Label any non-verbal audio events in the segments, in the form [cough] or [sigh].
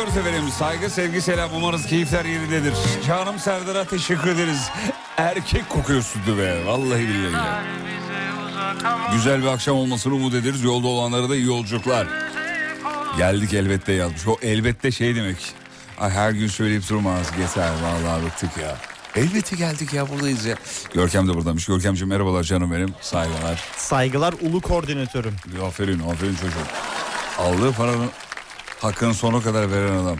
Diliyoruz efendim. Saygı, sevgi, selam. Umarız keyifler yerindedir. Canım Serdar'a teşekkür ederiz. Erkek kokuyorsundu be. Vallahi billahi. ya. Güzel bir akşam olmasını umut ederiz. Yolda olanlara da iyi yolculuklar. Geldik elbette yazmış. O elbette şey demek. Ay her gün söyleyip durmaz. Yeter vallahi bıktık ya. Elbette geldik ya buradayız ya. Görkem de buradaymış. Görkemciğim merhabalar canım benim. Saygılar. Saygılar ulu koordinatörüm. Aferin aferin çocuğum. Aldığı paranın hakkını sona kadar veren adam.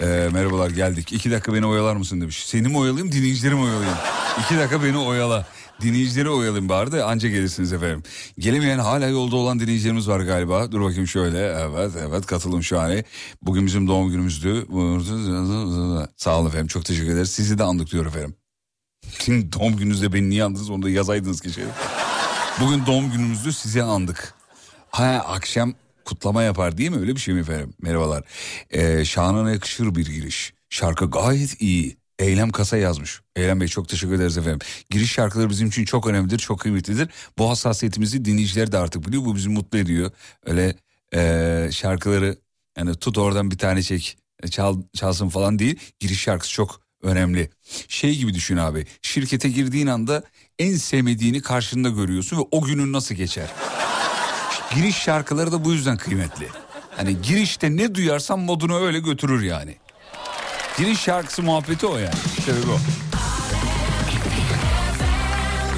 Ee, merhabalar geldik. İki dakika beni oyalar mısın demiş. Seni mi oyalayayım dinleyicileri mi oyalayayım? İki dakika beni oyala. Dinleyicileri oyalayayım bari de anca gelirsiniz efendim. Gelemeyen hala yolda olan dinleyicilerimiz var galiba. Dur bakayım şöyle. Evet evet katılım şahane. Bugün bizim doğum günümüzdü. Sağ olun efendim çok teşekkür ederiz. Sizi de andık diyor efendim. Şimdi doğum gününüzde beni niye andınız onu da yazaydınız ki şey. Bugün doğum günümüzdü sizi andık. Ha akşam kutlama yapar değil mi? Öyle bir şey mi efendim? Merhabalar. Ee, şanına yakışır bir giriş. Şarkı gayet iyi. Eylem Kasa yazmış. Eylem Bey çok teşekkür ederiz efendim. Giriş şarkıları bizim için çok önemlidir, çok kıymetlidir. Bu hassasiyetimizi dinleyiciler de artık biliyor. Bu bizi mutlu ediyor. Öyle ee, şarkıları yani tut oradan bir tane çek e, çal, çalsın falan değil. Giriş şarkısı çok önemli. Şey gibi düşün abi. Şirkete girdiğin anda en sevmediğini karşında görüyorsun ve o günün nasıl geçer? Giriş şarkıları da bu yüzden kıymetli. Hani girişte ne duyarsan modunu öyle götürür yani. Giriş şarkısı muhabbeti o yani. Sebebi o.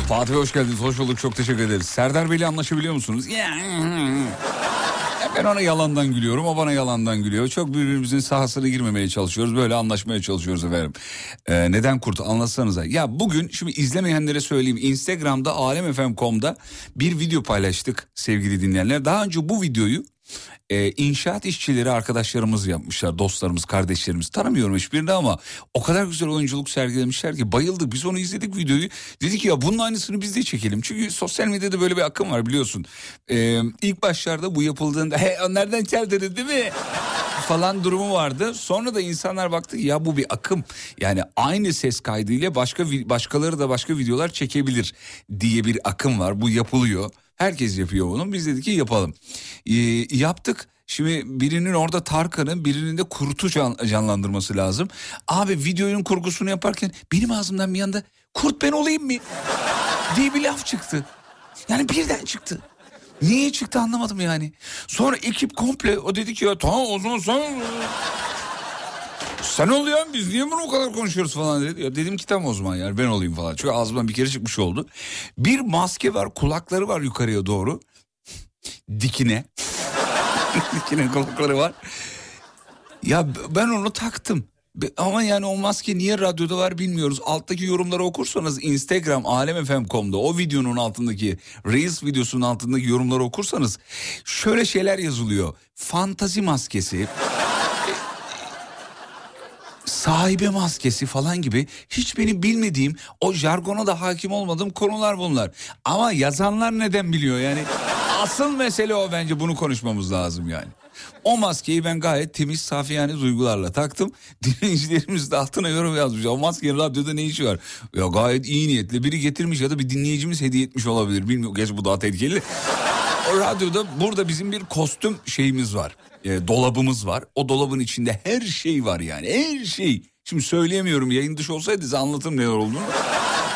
Fatih Bey hoş geldiniz. Hoş bulduk. Çok teşekkür ederiz. Serdar Bey'le anlaşabiliyor musunuz? [laughs] Ben ona yalandan gülüyorum. O bana yalandan gülüyor. Çok birbirimizin sahasına girmemeye çalışıyoruz. Böyle anlaşmaya çalışıyoruz efendim. Ee, neden kurt anlatsanıza. Ya bugün şimdi izlemeyenlere söyleyeyim. Instagram'da alemfm.com'da bir video paylaştık sevgili dinleyenler. Daha önce bu videoyu Ee, inşaat işçileri arkadaşlarımız yapmışlar, dostlarımız, kardeşlerimiz. Tanımıyorum hiçbirini ama o kadar güzel oyunculuk sergilemişler ki bayıldık. Biz onu izledik videoyu. Dedik ya bunun aynısını biz de çekelim. Çünkü sosyal medyada böyle bir akım var biliyorsun. Ee, ilk başlarda bu yapıldığında he nereden çaldınız değil mi? falan durumu vardı. Sonra da insanlar baktı ya bu bir akım. Yani aynı ses kaydıyla başka başkaları da başka videolar çekebilir diye bir akım var. Bu yapılıyor. Herkes yapıyor bunu. Biz dedik ki yapalım. Ee, yaptık. Şimdi birinin orada Tarkan'ın birinin de Kurt'u can, canlandırması lazım. Abi videonun kurgusunu yaparken benim ağzımdan bir anda Kurt ben olayım mı? diye bir laf çıktı. Yani birden çıktı. Niye çıktı anlamadım yani. Sonra ekip komple o dedi ki ya tamam o zaman sen... Sen ol ya biz niye bunu o kadar konuşuyoruz falan dedi. Ya dedim ki tamam o zaman yani ben olayım falan. Çünkü ağzımdan bir kere çıkmış oldu. Bir maske var kulakları var yukarıya doğru. Dikine. [laughs] Dikine kulakları var. Ya ben onu taktım. Ama yani o maske niye radyoda var bilmiyoruz. Alttaki yorumları okursanız Instagram alemfm.com'da o videonun altındaki Reels videosunun altındaki yorumları okursanız şöyle şeyler yazılıyor. Fantazi maskesi sahibe maskesi falan gibi hiç benim bilmediğim o jargona da hakim olmadığım konular bunlar. Ama yazanlar neden biliyor yani asıl mesele o bence bunu konuşmamız lazım yani. O maskeyi ben gayet temiz safi yani duygularla taktım. [laughs] Dinleyicilerimiz de altına yorum yazmış. O maskenin radyoda ne işi var? Ya gayet iyi niyetli biri getirmiş ya da bir dinleyicimiz hediye etmiş olabilir. Bilmiyorum geç bu daha tehlikeli. O radyoda burada bizim bir kostüm şeyimiz var. E, dolabımız var. O dolabın içinde her şey var yani her şey. Şimdi söyleyemiyorum yayın dışı olsaydı size anlatırım neler olduğunu.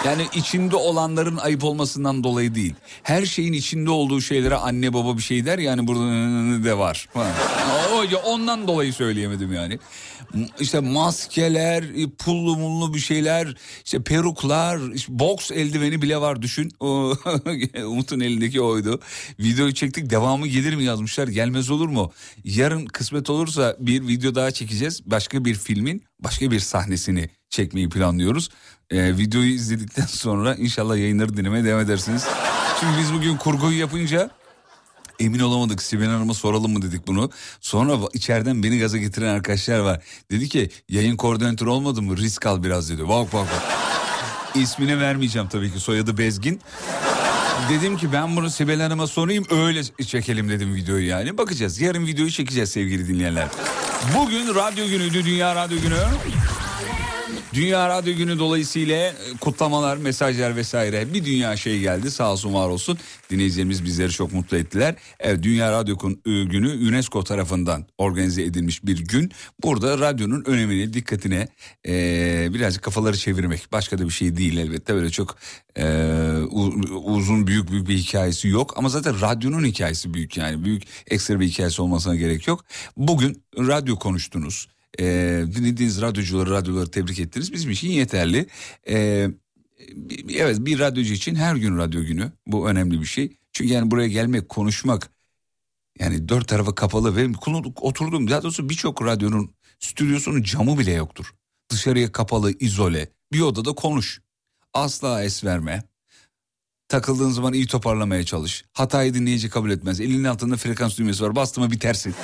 Yani içinde olanların ayıp olmasından dolayı değil. Her şeyin içinde olduğu şeylere anne baba bir şey der yani burada de var. O, ondan dolayı söyleyemedim yani. İşte maskeler, e, pullu mullu bir şeyler, işte peruklar, işte boks eldiveni bile var düşün. [laughs] Umut'un elindeki oydu. Videoyu çektik devamı gelir mi yazmışlar gelmez olur mu? Yarın kısmet olursa bir video daha çekeceğiz. Başka bir filmin başka bir sahnesini çekmeyi planlıyoruz. Ee, videoyu izledikten [laughs] sonra inşallah yayınları dinlemeye devam edersiniz. Çünkü biz bugün kurguyu yapınca emin olamadık Sibel Hanım'a soralım mı dedik bunu. Sonra içeriden beni gaza getiren arkadaşlar var. Dedi ki yayın koordinatörü olmadı mı risk al biraz dedi. Bak bak bak. İsmini vermeyeceğim tabii ki soyadı Bezgin. Dedim ki ben bunu Sibel Hanım'a sorayım öyle çekelim dedim videoyu yani. Bakacağız yarın videoyu çekeceğiz sevgili dinleyenler. Bugün radyo günüydü dünya radyo günü. Dünya Radyo Günü dolayısıyla e, kutlamalar, mesajlar vesaire bir dünya şey geldi sağ olsun var olsun. Dinleyicilerimiz bizleri çok mutlu ettiler. Evet, dünya Radyo Günü UNESCO tarafından organize edilmiş bir gün. Burada radyonun önemini, dikkatine e, birazcık kafaları çevirmek. Başka da bir şey değil elbette böyle çok e, uzun büyük büyük bir hikayesi yok. Ama zaten radyonun hikayesi büyük yani büyük ekstra bir hikayesi olmasına gerek yok. Bugün radyo konuştunuz e, dinlediğiniz radyocuları, radyoları tebrik ettiniz. Bizim için yeterli. E, evet bir radyocu için her gün radyo günü. Bu önemli bir şey. Çünkü yani buraya gelmek, konuşmak yani dört tarafa kapalı ve oturdum. Daha doğrusu birçok radyonun stüdyosunun camı bile yoktur. Dışarıya kapalı, izole. Bir odada konuş. Asla es verme. Takıldığın zaman iyi toparlamaya çalış. Hatayı dinleyici kabul etmez. Elinin altında frekans düğmesi var. Bastığıma bitersin.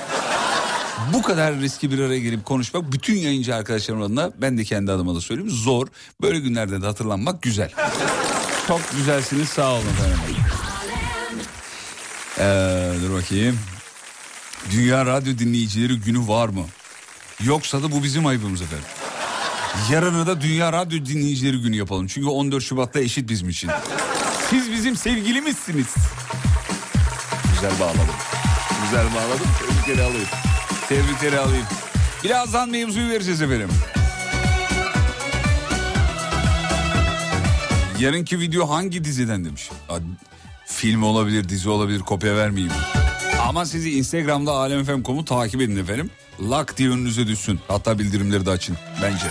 Bu kadar riski bir araya gelip konuşmak bütün yayıncı arkadaşlarım adına ben de kendi adıma da söyleyeyim zor. Böyle günlerde de hatırlanmak güzel. Çok güzelsiniz sağ olun efendim. Ee, dur bakayım. Dünya Radyo Dinleyicileri Günü var mı? Yoksa da bu bizim ayıbımız efendim. Yarını da Dünya Radyo Dinleyicileri Günü yapalım. Çünkü 14 Şubat'ta eşit bizim için. Siz bizim sevgilimizsiniz. Güzel bağladım. Güzel bağladım. Tebrikleri alayım. Tebrikleri alayım. Birazdan mevzuyu vereceğiz efendim. Yarınki video hangi diziden demiş. Film olabilir, dizi olabilir, kopya vermeyeyim. Ama sizi Instagram'da alemfm.com'u takip edin efendim. Lak diye önünüze düşsün. Hatta bildirimleri de açın bence.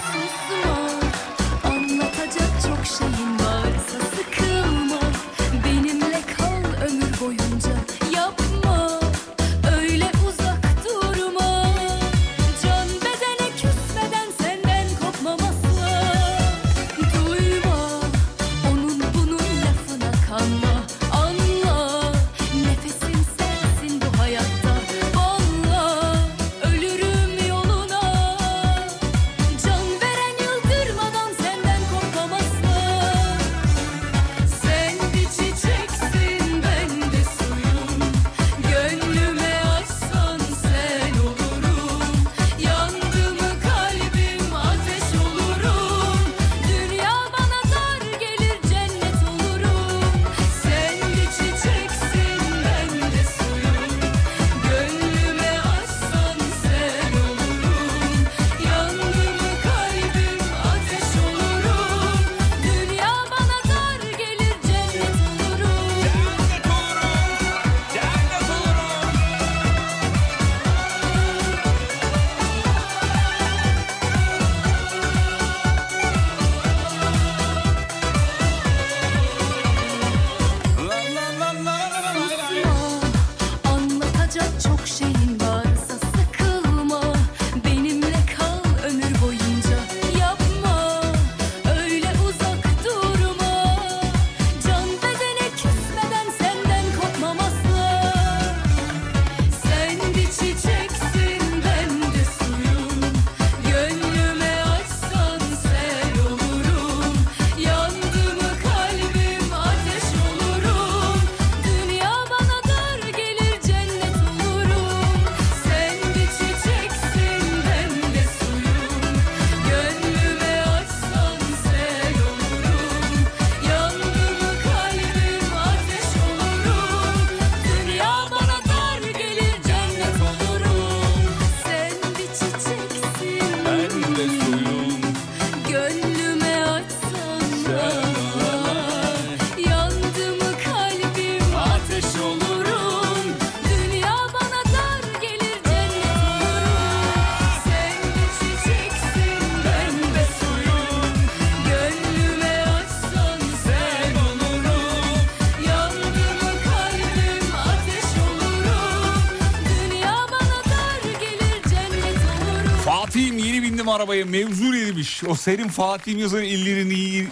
Arabayı mevzu demiş. O senin Fatih Yazır illerini iyi,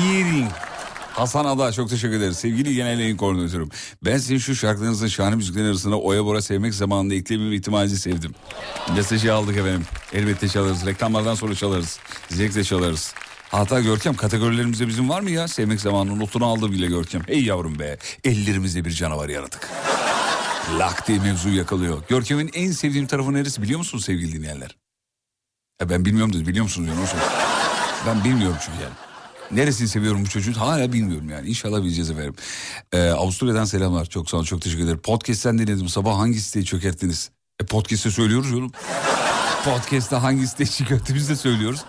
iyi Hasan Ada çok teşekkür ederiz. Sevgili genel yayın koordinatörüm. Ben sizin şu şarkılarınızın şahane müziklerin arasında Oya Bora sevmek zamanında ekleyebilme ihtimalinizi sevdim. Mesajı aldık efendim. Elbette çalarız. Reklamlardan sonra çalarız. Zevkle çalarız. Hatta Görkem kategorilerimizde bizim var mı ya? Sevmek zamanının notunu aldı bile Görkem. Ey yavrum be. Ellerimizde bir canavar yaratık. Lak diye mevzuyu yakalıyor. Görkem'in en sevdiğim tarafı neresi biliyor musunuz sevgili dinleyenler? Ya ben bilmiyorum dedi. Biliyor musunuz? Yani, ben bilmiyorum çünkü yani. Neresini seviyorum bu çocuğun hala bilmiyorum yani. İnşallah bileceğiz efendim. Ee, Avusturya'dan selamlar. Çok sağ olun çok teşekkür ederim. Podcast'ten dinledim. Sabah hangi siteyi çökerttiniz? E podcast'te söylüyoruz oğlum. Podcast'ta hangi siteyi çökerttiğimizi de söylüyoruz.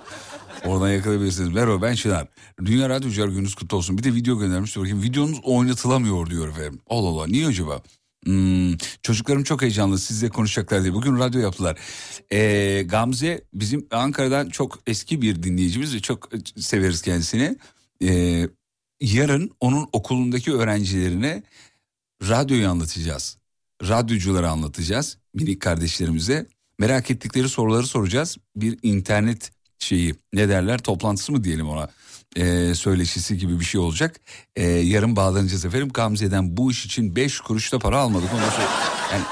Oradan yakalayabilirsiniz. Merhaba ben Çınar. Dünya Radyocular gününüz kutlu olsun. Bir de video göndermiş. Bakayım videonuz oynatılamıyor diyor efendim. Allah Allah niye acaba? Hmm, çocuklarım çok heyecanlı sizle konuşacaklar diye. Bugün radyo yaptılar. Ee, Gamze bizim Ankara'dan çok eski bir dinleyicimiz ve çok severiz kendisini. Ee, yarın onun okulundaki öğrencilerine radyoyu anlatacağız. Radyocuları anlatacağız minik kardeşlerimize. Merak ettikleri soruları soracağız. Bir internet şeyi ne derler toplantısı mı diyelim ona e, söyleşisi gibi bir şey olacak. E, yarın bağlanacağız efendim. Gamze'den bu iş için 5 kuruş da para almadık. Yani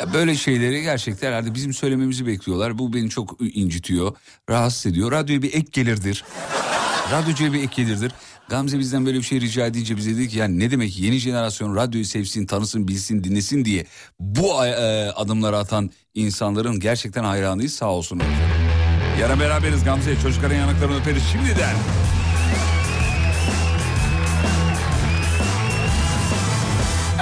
ya böyle şeyleri gerçekten herhalde bizim söylememizi bekliyorlar. Bu beni çok incitiyor, rahatsız ediyor. Radyoya bir ek gelirdir. Radyocuya bir ek gelirdir. Gamze bizden böyle bir şey rica edince bize dedi ki yani ne demek yeni jenerasyon radyoyu sevsin, tanısın, bilsin, dinlesin diye bu e, adımları atan insanların gerçekten hayranıyız sağ olsun. Yarın beraberiz Gamze. Çocukların yanaklarını öperiz şimdiden.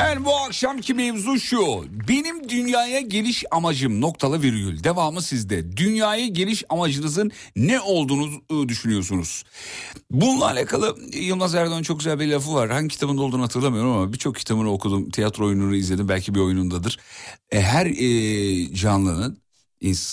Evet bu akşamki mevzu şu. Benim dünyaya geliş amacım noktalı virgül. Devamı sizde. Dünyaya geliş amacınızın ne olduğunu ıı, düşünüyorsunuz. Bununla alakalı Yılmaz Erdoğan çok güzel bir lafı var. Hangi kitabında olduğunu hatırlamıyorum ama birçok kitabını okudum. Tiyatro oyununu izledim. Belki bir oyunundadır. E, her e,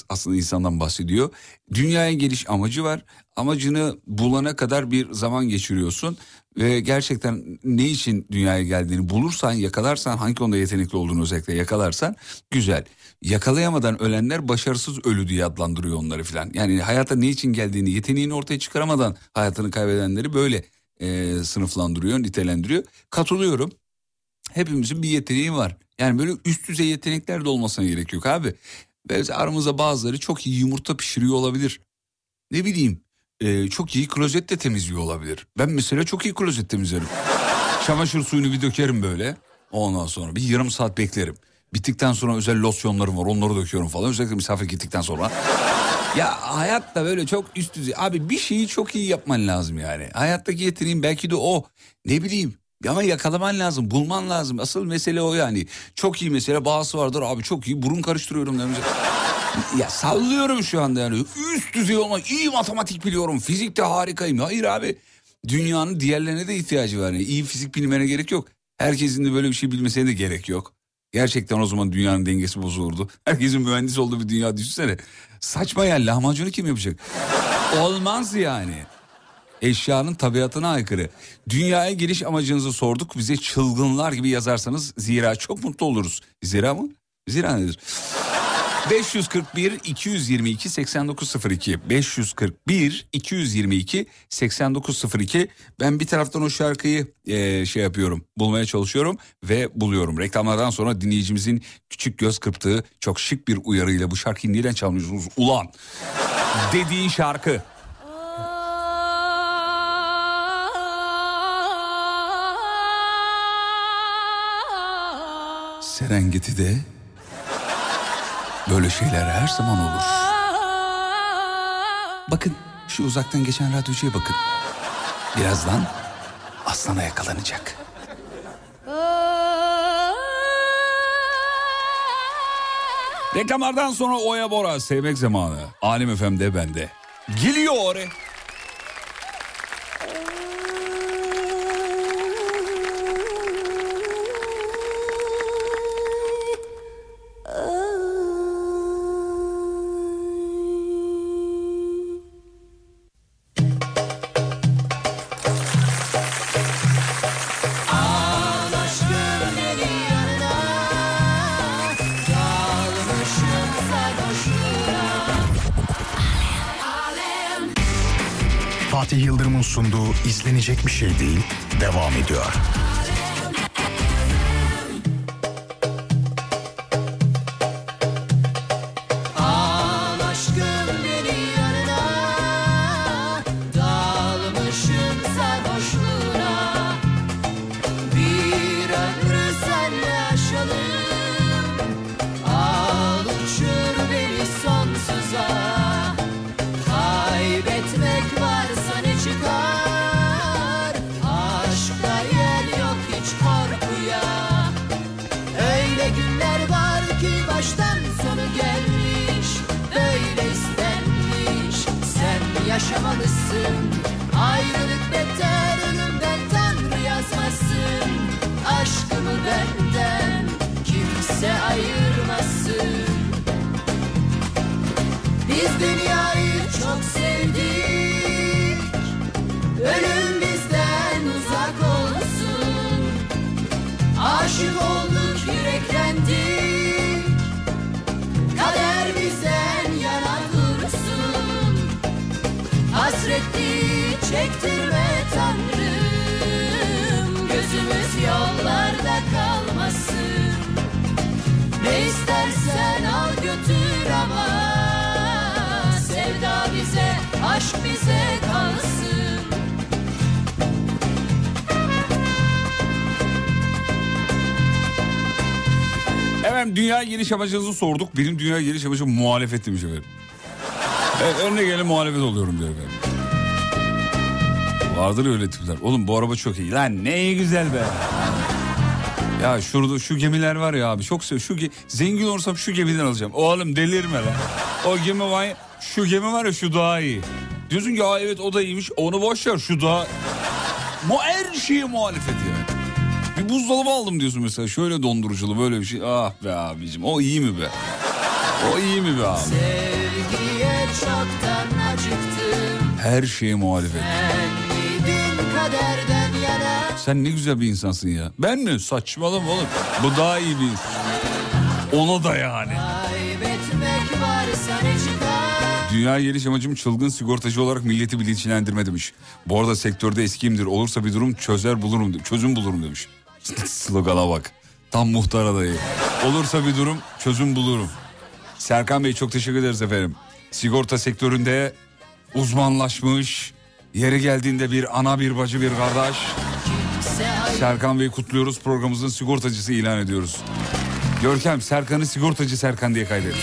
aslında insandan bahsediyor. Dünyaya geliş amacı var. Amacını bulana kadar bir zaman geçiriyorsun ve gerçekten ne için dünyaya geldiğini bulursan, yakalarsan, hangi konuda yetenekli olduğunu özellikle yakalarsan güzel. Yakalayamadan ölenler başarısız ölü diye adlandırıyor onları filan. Yani hayata ne için geldiğini, yeteneğini ortaya çıkaramadan hayatını kaybedenleri böyle e, sınıflandırıyor, nitelendiriyor. Katılıyorum. Hepimizin bir yeteneği var. Yani böyle üst düzey yetenekler de olmasına gerek yok abi. Belki aramızda bazıları çok iyi yumurta pişiriyor olabilir. Ne bileyim e, çok iyi klozet de temizliyor olabilir. Ben mesela çok iyi klozet temizlerim. [laughs] Çamaşır suyunu bir dökerim böyle. Ondan sonra bir yarım saat beklerim. Bittikten sonra özel losyonlarım var onları döküyorum falan. Özellikle misafir gittikten sonra. [laughs] ya hayatta böyle çok üst düzey. Abi bir şeyi çok iyi yapman lazım yani. Hayattaki yeteneğin belki de o. Ne bileyim ama yakalaman lazım, bulman lazım. Asıl mesele o yani. Çok iyi mesela bazısı vardır abi çok iyi burun karıştırıyorum demiş. [laughs] ya sallıyorum şu anda yani. Üst düzey olmak, iyi matematik biliyorum, fizikte harikayım. Hayır abi dünyanın diğerlerine de ihtiyacı var. Yani iyi fizik bilmene gerek yok. Herkesin de böyle bir şey bilmesine de gerek yok. Gerçekten o zaman dünyanın dengesi bozulurdu. [laughs] Herkesin mühendis olduğu bir dünya düşünsene. Saçma ya lahmacunu kim yapacak? [laughs] Olmaz yani eşyanın tabiatına aykırı. Dünyaya geliş amacınızı sorduk. Bize çılgınlar gibi yazarsanız zira çok mutlu oluruz. Zira mı? Zira nedir? 541 222 8902 541 222 8902 ben bir taraftan o şarkıyı e, şey yapıyorum bulmaya çalışıyorum ve buluyorum reklamlardan sonra dinleyicimizin küçük göz kırptığı çok şık bir uyarıyla bu şarkıyı neden çalmıyorsunuz ulan dediği şarkı Serengeti'de böyle şeyler her zaman olur. Bakın şu uzaktan geçen radyocuya bakın. Birazdan aslana yakalanacak. Reklamlardan sonra Oya Bora sevmek zamanı. Alim FM'de bende. Geliyor sunduğu izlenecek bir şey değil devam ediyor. Dünya geliş amacınızı sorduk. Benim dünya geliş amacım muhalefet demiş efendim. Evet, önüne gelen muhalefet oluyorum diyor efendim. Vardır öyle tipler. Oğlum bu araba çok iyi. Lan ne güzel be. Ya şurada şu gemiler var ya abi çok sev. Şu ge- zengin olursam şu gemiden alacağım. Oğlum delirme lan. O gemi var ya, şu gemi var ya şu daha iyi. Diyorsun ki Aa, evet o da iyiymiş. Onu boş ver şu daha. Mu her şeye muhalefet ya. Bir buzdolabı aldım diyorsun mesela. Şöyle donduruculu böyle bir şey. Ah be abicim o iyi mi be? O iyi mi be abi? Her şeye muhalefet. Sen ne güzel bir insansın ya. Ben mi? Saçmalama oğlum. Bu daha iyi bir insan. Ona da yani. Dünya geliş amacım çılgın sigortacı olarak milleti bilinçlendirme demiş. Bu arada sektörde eskiyimdir. Olursa bir durum çözer bulurum. Çözüm bulurum demiş. Slogana bak. Tam muhtar adayı. Olursa bir durum çözüm bulurum. Serkan Bey çok teşekkür ederiz efendim. Sigorta sektöründe uzmanlaşmış. Yeri geldiğinde bir ana bir bacı bir kardeş. Serkan Bey'i kutluyoruz. Programımızın sigortacısı ilan ediyoruz. Görkem Serkan'ı sigortacı Serkan diye kaydet.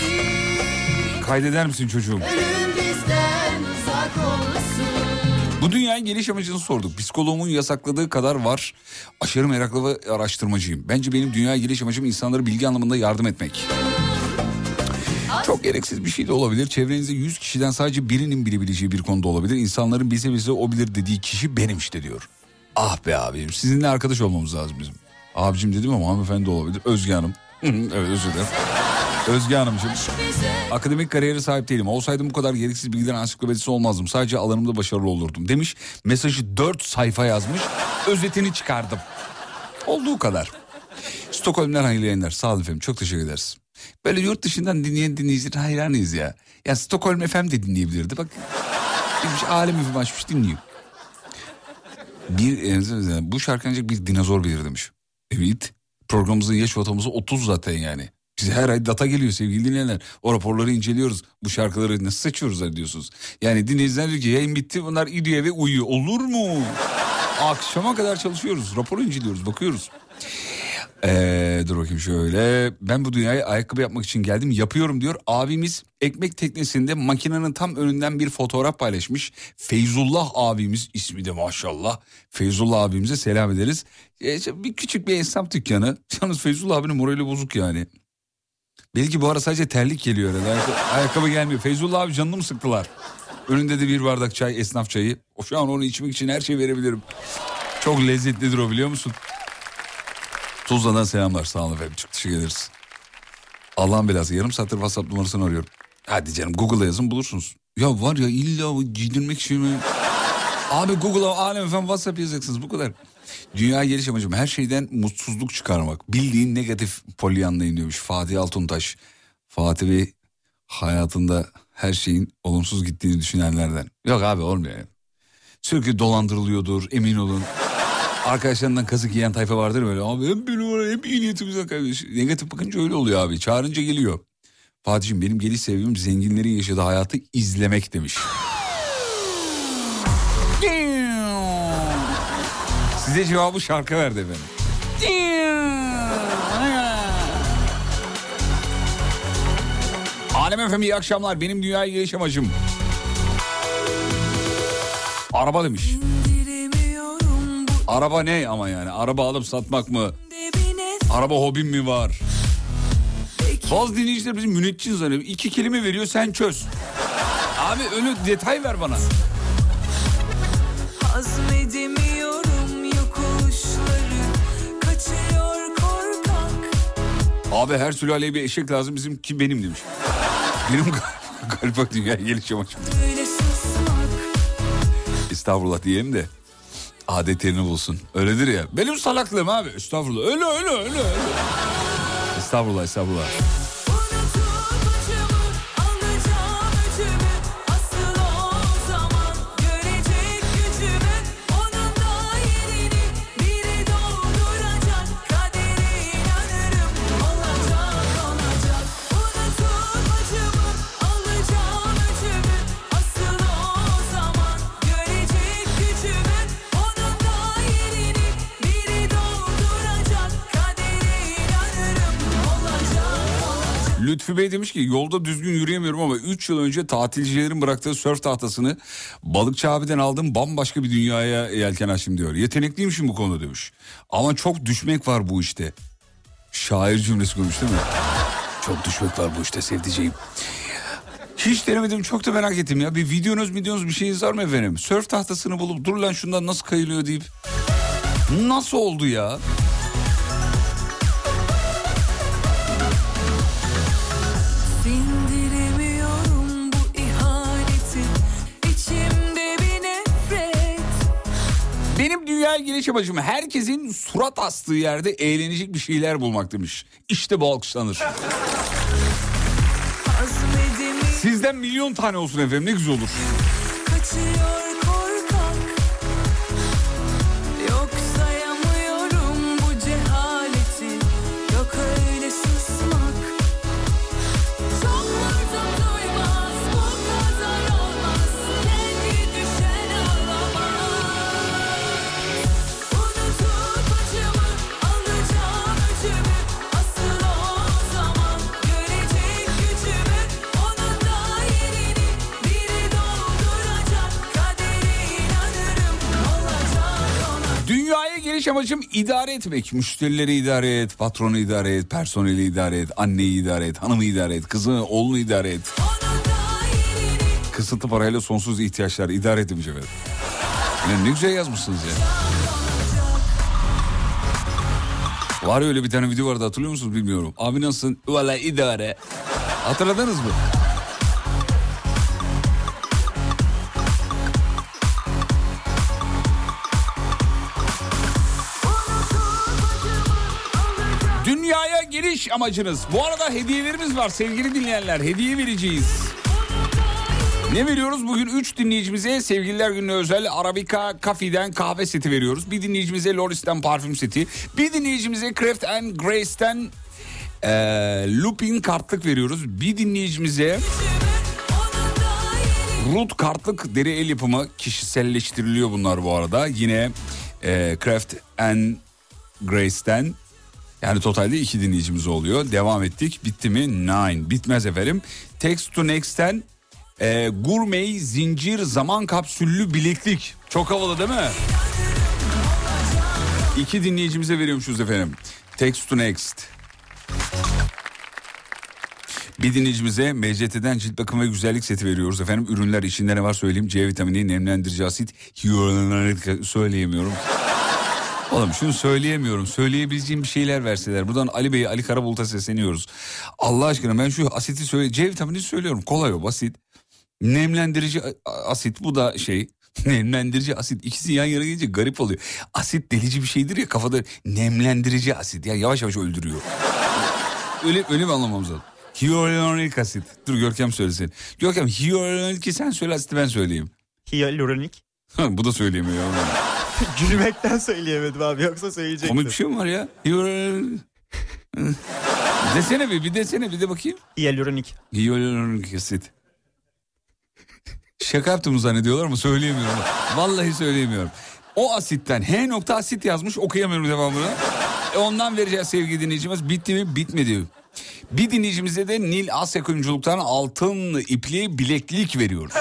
Kaydeder misin çocuğum? Bu dünyaya geliş amacını sorduk. Psikoloğumun yasakladığı kadar var. Aşırı meraklı ve araştırmacıyım. Bence benim dünyaya geliş amacım insanlara bilgi anlamında yardım etmek. Çok gereksiz bir şey de olabilir. Çevrenizde 100 kişiden sadece birinin bilebileceği bir konuda olabilir. İnsanların bize bize o bilir dediği kişi benim işte diyor. Ah be abim sizinle arkadaş olmamız lazım bizim. Abicim dedim ama hanımefendi olabilir. Özge Hanım. evet özür dilerim. Özge Hanımcığım. Akademik kariyere sahip değilim. Olsaydım bu kadar gereksiz bilgilerin ansiklopedisi olmazdım. Sadece alanımda başarılı olurdum demiş. Mesajı 4 sayfa yazmış. Özetini çıkardım. Olduğu kadar. Stockholm'den hayırlı yayınlar. Sağ olun efendim. Çok teşekkür ederiz. Böyle yurt dışından dinleyen dinleyicilerin hayranıyız ya. Ya Stockholm FM de dinleyebilirdi. Bak bir alem FM açmış dinliyor. Bir, bu şarkı ancak bir dinozor bilir demiş. Evet. Programımızın yaş ortalaması 30 zaten yani. Bize her ay data geliyor sevgili dinleyenler. O raporları inceliyoruz. Bu şarkıları nasıl seçiyoruz diyorsunuz. Yani dinleyiciler diyor ki yayın bitti bunlar gidiyor ve uyuyor. Olur mu? Akşama kadar çalışıyoruz. Raporu inceliyoruz bakıyoruz. Ee, dur bakayım şöyle. Ben bu dünyaya ayakkabı yapmak için geldim. Yapıyorum diyor. Abimiz ekmek teknesinde makinenin tam önünden bir fotoğraf paylaşmış. Feyzullah abimiz ismi de maşallah. Feyzullah abimize selam ederiz. Ee, bir küçük bir esnaf dükkanı. Yalnız Feyzullah abinin morali bozuk yani. Belki bu ara sadece terlik geliyor herhalde. Ayak- Ayakkabı gelmiyor. Feyzullah abi canını mı sıktılar? Önünde de bir bardak çay, esnaf çayı. O şu an onu içmek için her şeyi verebilirim. Çok lezzetlidir o biliyor musun? Tuzla'dan selamlar sağ olun efendim. Teşekkür ederiz. Allah'ın belası yarım saattir WhatsApp numarasını arıyorum. Hadi canım Google'a yazın bulursunuz. Ya var ya illa giydirmek için mi? Abi Google'a alem efendim WhatsApp yazacaksınız bu kadar. Dünya geliş amacım her şeyden mutsuzluk çıkarmak. Bildiğin negatif polyanla iniyormuş Fatih Altuntaş. Fatih hayatında her şeyin olumsuz gittiğini düşünenlerden. Yok abi olmuyor. yani. Sürekli dolandırılıyordur emin olun. Arkadaşlarından kazık yiyen tayfa vardır böyle. Abi hep bir numara hep iyi niyetimizden kaybediyoruz. Negatif bakınca öyle oluyor abi. Çağırınca geliyor. Fatih'im benim geliş sebebim zenginlerin yaşadığı hayatı izlemek demiş. Size cevabı şarkı verdi efendim. Alem efendim iyi akşamlar. Benim dünyaya geliş amacım. Araba demiş. Araba ne ama yani? Araba alıp satmak mı? Araba hobim mi var? Bazı dinleyiciler bizim müneccin zannediyor. İki kelime veriyor sen çöz. Abi öyle detay ver bana. Abi her sülaleye bir eşek lazım bizim kim benim demiş. Benim gal- [laughs] galiba dünyaya geliş amacım. Estağfurullah diyelim de adet yerini bulsun. Öyledir ya. Benim salaklığım abi. Estağfurullah. Öyle öyle öyle öyle. Estağfurullah estağfurullah. Bey demiş ki yolda düzgün yürüyemiyorum ama 3 yıl önce tatilcilerin bıraktığı sörf tahtasını balıkçı abiden aldım bambaşka bir dünyaya yelken açtım diyor. Yetenekliymişim bu konuda demiş. Ama çok düşmek var bu işte. Şair cümlesi koymuş değil mi? Çok düşmek var bu işte sevdiceğim. Hiç denemedim çok da merak ettim ya. Bir videonuz videonuz bir şeyiniz var mı efendim? Sörf tahtasını bulup dur lan şundan nasıl kayılıyor deyip. Nasıl oldu ya? Benim dünyaya geliş amacım herkesin surat astığı yerde eğlenecek bir şeyler bulmak demiş. İşte bu alkışlanır. Sizden milyon tane olsun efendim ne güzel olur. kaçıyor Dünyaya geliş amacım idare etmek. Müşterileri idare et, patronu idare et, personeli idare et, anneyi idare et, hanımı idare et, kızını, oğlunu idare et. Kısıtlı parayla sonsuz ihtiyaçlar idare et demiş efendim. Ya ne güzel yazmışsınız ya. Var ya öyle bir tane video vardı hatırlıyor musunuz bilmiyorum. Abi nasılsın? Valla idare. Hatırladınız mı? Geliş amacınız. Bu arada hediyelerimiz var sevgili dinleyenler. Hediye vereceğiz. Ne veriyoruz? Bugün 3 dinleyicimize sevgililer gününe özel Arabica Coffee'den kahve seti veriyoruz. Bir dinleyicimize Loris'ten parfüm seti. Bir dinleyicimize Craft and Grace'ten eee Lupin kartlık veriyoruz. Bir dinleyicimize Root kartlık deri el yapımı kişiselleştiriliyor bunlar bu arada. Yine eee Craft and Grace'ten yani totalde iki dinleyicimiz oluyor. Devam ettik. Bitti mi? Nine. Bitmez efendim. Text to Next'ten e, gurme zincir zaman kapsüllü bileklik. Çok havalı değil mi? İki dinleyicimize veriyormuşuz efendim. Text to Next. Bir dinleyicimize MCT'den cilt bakım ve güzellik seti veriyoruz efendim. Ürünler içinde ne var söyleyeyim. C vitamini, nemlendirici asit, hyaluronik söyleyemiyorum. Oğlum şunu söyleyemiyorum. Söyleyebileceğim bir şeyler verseler. Buradan Ali Bey, Ali Karabulut'a sesleniyoruz. Allah aşkına ben şu asiti söyle, C vitamini söylüyorum. Kolay o, basit. Nemlendirici asit bu da şey. [laughs] Nemlendirici asit ikisi yan yana gelince garip oluyor. Asit delici bir şeydir ya kafada nemlendirici asit ya yavaş yavaş öldürüyor. öyle öyle mi anlamamız lazım? Hyaluronik asit. Dur Görkem söylesin. Görkem hyaluronik sen söyle asiti ben söyleyeyim. Hyaluronik. [laughs] Bu da söyleyemiyor. [laughs] Gülmekten söyleyemedim abi yoksa söyleyecektim. Komik bir şey mi var ya? [laughs] desene bir, bir desene bir de bakayım. Hyaluronik. Hyaluronik asit. Şaka yaptığımı zannediyorlar ama söyleyemiyorum. Vallahi söyleyemiyorum. O asitten H nokta asit yazmış okuyamıyorum devamını. E ondan vereceğiz sevgili dinleyicimiz. Bitti mi? Bitmedi. Bir dinleyicimize de Nil Asya Kuyumculuk'tan altın ipli bileklik veriyoruz.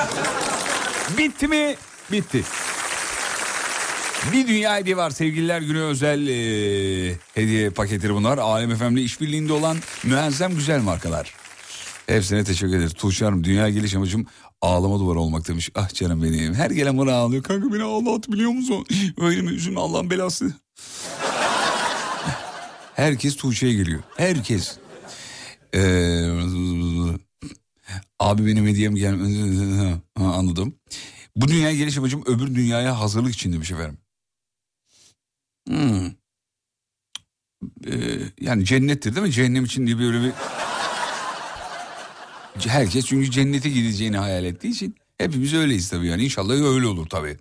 Bitti mi? Bitti. Bir dünya hediye var sevgililer günü özel e, hediye paketleri bunlar. Alem FM'le işbirliğinde olan müezzem güzel markalar. Hepsine teşekkür ederiz. Tuğçe Hanım dünya geliş amacım ağlama duvarı olmak demiş. Ah canım benim. Her gelen bana ağlıyor. Kanka beni ağlat biliyor musun? Öyle mi üzülme Allah'ın belası. Herkes Tuğçe'ye geliyor. Herkes. Ee, abi benim hediyem gel [laughs] anladım. Bu dünyaya geliş amacım öbür dünyaya hazırlık için demiş efendim. Hmm. Ee, yani cennettir değil mi? Cehennem için diye böyle bir... Herkes çünkü cennete gideceğini hayal ettiği için hepimiz öyleyiz tabii yani. İnşallah öyle olur tabii.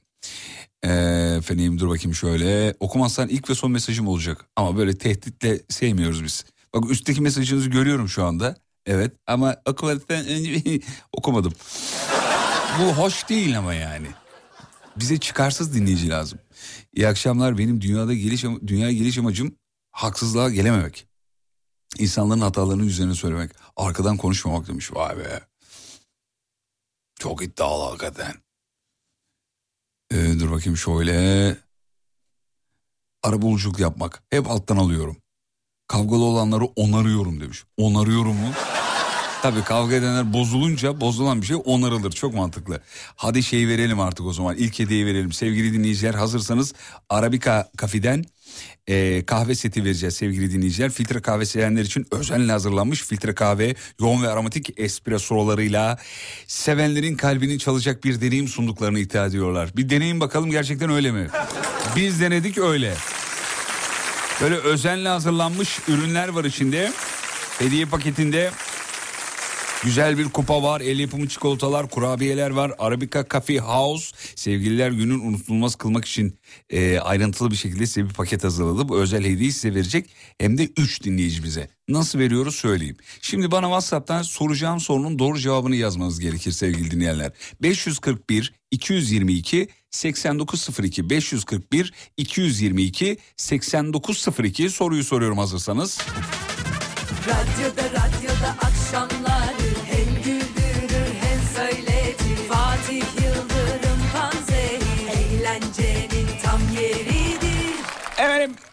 Ee, efendim dur bakayım şöyle. Okumazsan ilk ve son mesajım olacak. Ama böyle tehditle sevmiyoruz biz. Bak üstteki mesajınızı görüyorum şu anda. Evet ama okumadıktan önce [laughs] okumadım. Bu hoş değil ama yani. Bize çıkarsız dinleyici lazım. İyi akşamlar benim dünyada geliş dünyaya geliş amacım haksızlığa gelememek. İnsanların hatalarını üzerine söylemek. Arkadan konuşmamak demiş. Vay be. Çok iddialı hakikaten. Ee, dur bakayım şöyle. Arabuluculuk yapmak. Hep alttan alıyorum. Kavgalı olanları onarıyorum demiş. Onarıyorum mu? Tabii kavga edenler bozulunca bozulan bir şey onarılır. Çok mantıklı. Hadi şey verelim artık o zaman. İlk hediyeyi verelim. Sevgili dinleyiciler hazırsanız Arabika Kafi'den e, kahve seti vereceğiz sevgili dinleyiciler. Filtre kahve sevenler için özenle hazırlanmış filtre kahve yoğun ve aromatik espressolarıyla sevenlerin kalbini çalacak bir deneyim sunduklarını iddia ediyorlar. Bir deneyin bakalım gerçekten öyle mi? Biz denedik öyle. Böyle özenle hazırlanmış ürünler var içinde. Hediye paketinde Güzel bir kupa var, el yapımı çikolatalar, kurabiyeler var. Arabica Coffee House sevgililer günün unutulmaz kılmak için e, ayrıntılı bir şekilde size bir paket hazırladı. Bu özel hediyeyi size verecek hem de 3 dinleyicimize. Nasıl veriyoruz söyleyeyim. Şimdi bana WhatsApp'tan soracağım sorunun doğru cevabını yazmanız gerekir sevgili dinleyenler. 541 222 8902 541 222 8902 soruyu soruyorum hazırsanız. Radyoda radyoda akşamları Efendim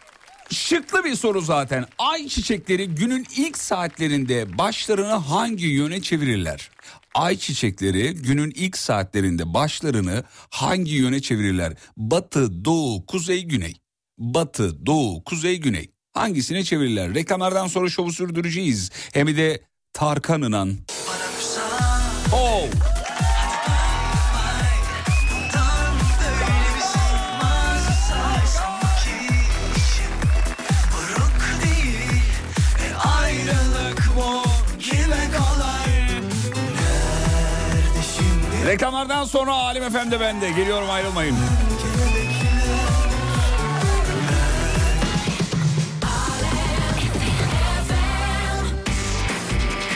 şıklı bir soru zaten. Ay çiçekleri günün ilk saatlerinde başlarını hangi yöne çevirirler? Ay çiçekleri günün ilk saatlerinde başlarını hangi yöne çevirirler? Batı, doğu, kuzey, güney. Batı, doğu, kuzey, güney. Hangisine çevirirler? Reklamlardan sonra şovu sürdüreceğiz. Hem de Tarkan İnan. Oh. Reklamlardan sonra Alim Efendi bende. Geliyorum ayrılmayın.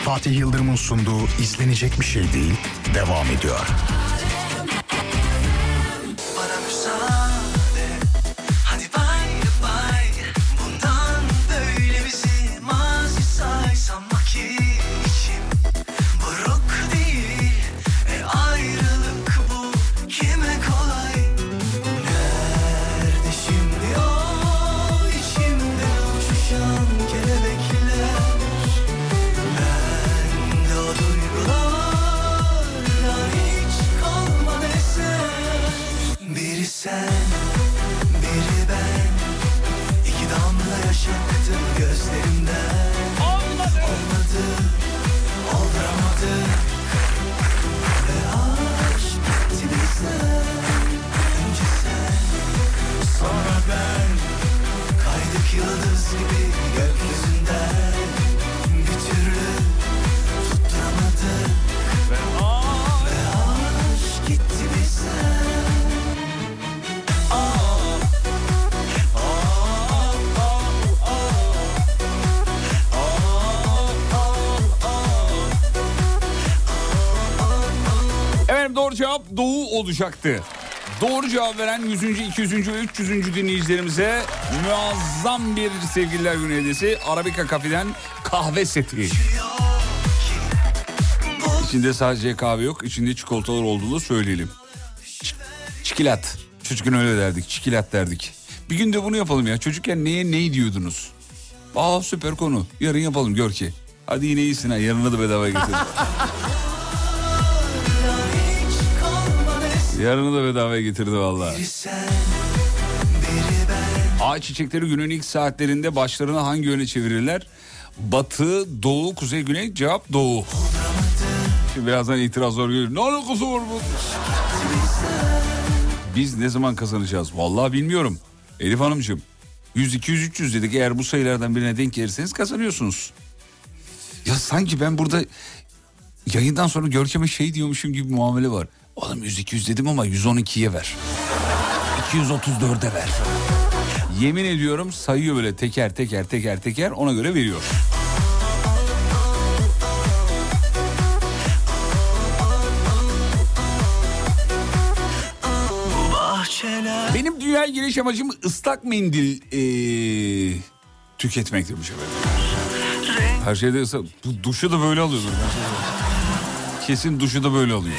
Fatih Yıldırım'ın sunduğu izlenecek bir şey değil devam ediyor. doğru cevap Doğu olacaktı. Doğru cevap veren 100. 200. ve 300. dinleyicilerimize muazzam bir sevgililer günü hediyesi Arabika Kafe'den kahve seti. İçinde sadece kahve yok, içinde çikolatalar olduğunu söyleyelim. Ç- çikilat. Çocukken öyle derdik, çikilat derdik. Bir gün de bunu yapalım ya. Çocukken neye ne diyordunuz? Aa süper konu. Yarın yapalım gör ki. Hadi yine iyisin ha. Yarına da bedava getir. [laughs] Yarını da bedava getirdi valla. Ağaç çiçekleri günün ilk saatlerinde başlarını hangi yöne çevirirler? Batı, doğu, kuzey, güney. Cevap doğu. Şimdi birazdan itirazlar geliyor. Ne alakası var bu? Biz ne zaman kazanacağız? Vallahi bilmiyorum. Elif Hanımcığım 100, 200, 300 dedik. Eğer bu sayılardan birine denk gelirseniz kazanıyorsunuz. Ya sanki ben burada yayından sonra Görkem'e şey diyormuşum gibi muamele var. Oğlum 100, 200 dedim ama 112'ye ver. 234'e ver. Yemin ediyorum sayıyor böyle teker teker teker teker ona göre veriyor. Benim dünyaya geliş amacım ıslak mendil eee, tüketmek demiş efendim. Her şeyde ıslak. Bu duşu da böyle alıyordur. Kesin duşu da böyle alıyor.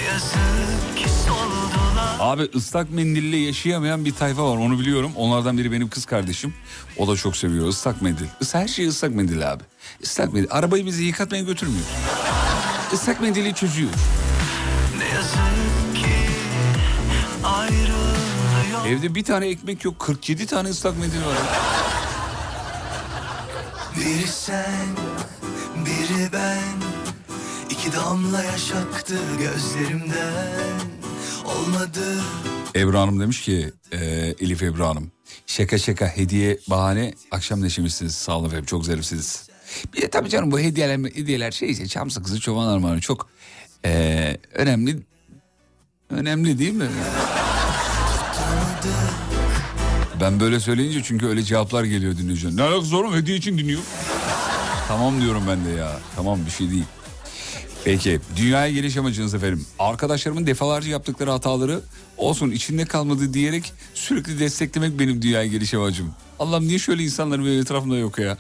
Abi ıslak mendille yaşayamayan bir tayfa var onu biliyorum. Onlardan biri benim kız kardeşim. O da çok seviyor ıslak mendil. Her şey ıslak mendil abi. Islak mendil. Arabayı bizi yıkatmaya götürmüyor. Islak mendili çözüyor. Evde bir tane ekmek yok 47 tane ıslak mendil var. Biri sen biri ben İki damla yaş aktı gözlerimden Olmadı Ebru Hanım demiş ki e, Elif Ebru Hanım. Şaka şaka hediye bahane akşam neşemişsiniz sağ olun efendim çok zarifsiniz. Bir de tabii canım bu hediyeler, hediyeler şey işte çam sakızı çoban armağanı çok e, önemli önemli değil mi? Ben böyle söyleyince çünkü öyle cevaplar geliyor dinleyiciler. Ne alakası var hediye için dinliyor. tamam diyorum ben de ya tamam bir şey değil. Peki dünyaya geliş amacınız efendim. Arkadaşlarımın defalarca yaptıkları hataları olsun içinde kalmadı diyerek sürekli desteklemek benim dünyaya geliş amacım. Allah'ım niye şöyle insanlar benim etrafımda yok ya?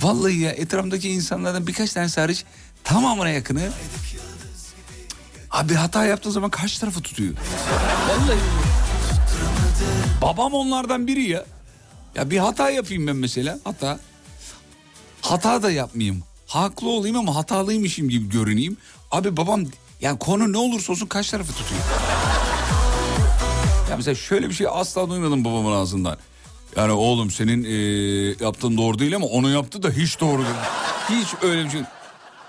Vallahi ya etrafımdaki insanlardan birkaç tane hariç tamamına yakını abi hata yaptığı zaman karşı tarafı tutuyor. Vallahi. Babam onlardan biri ya. Ya bir hata yapayım ben mesela hata. Hata da yapmayayım. Haklı olayım ama hatalıymışım gibi görüneyim. Abi babam yani konu ne olursa olsun kaç tarafı tutuyor. Ya mesela şöyle bir şey asla duymadım babamın ağzından. Yani oğlum senin eee, yaptığın doğru değil ama onu yaptı da hiç doğru değil. Hiç öyle bir şey.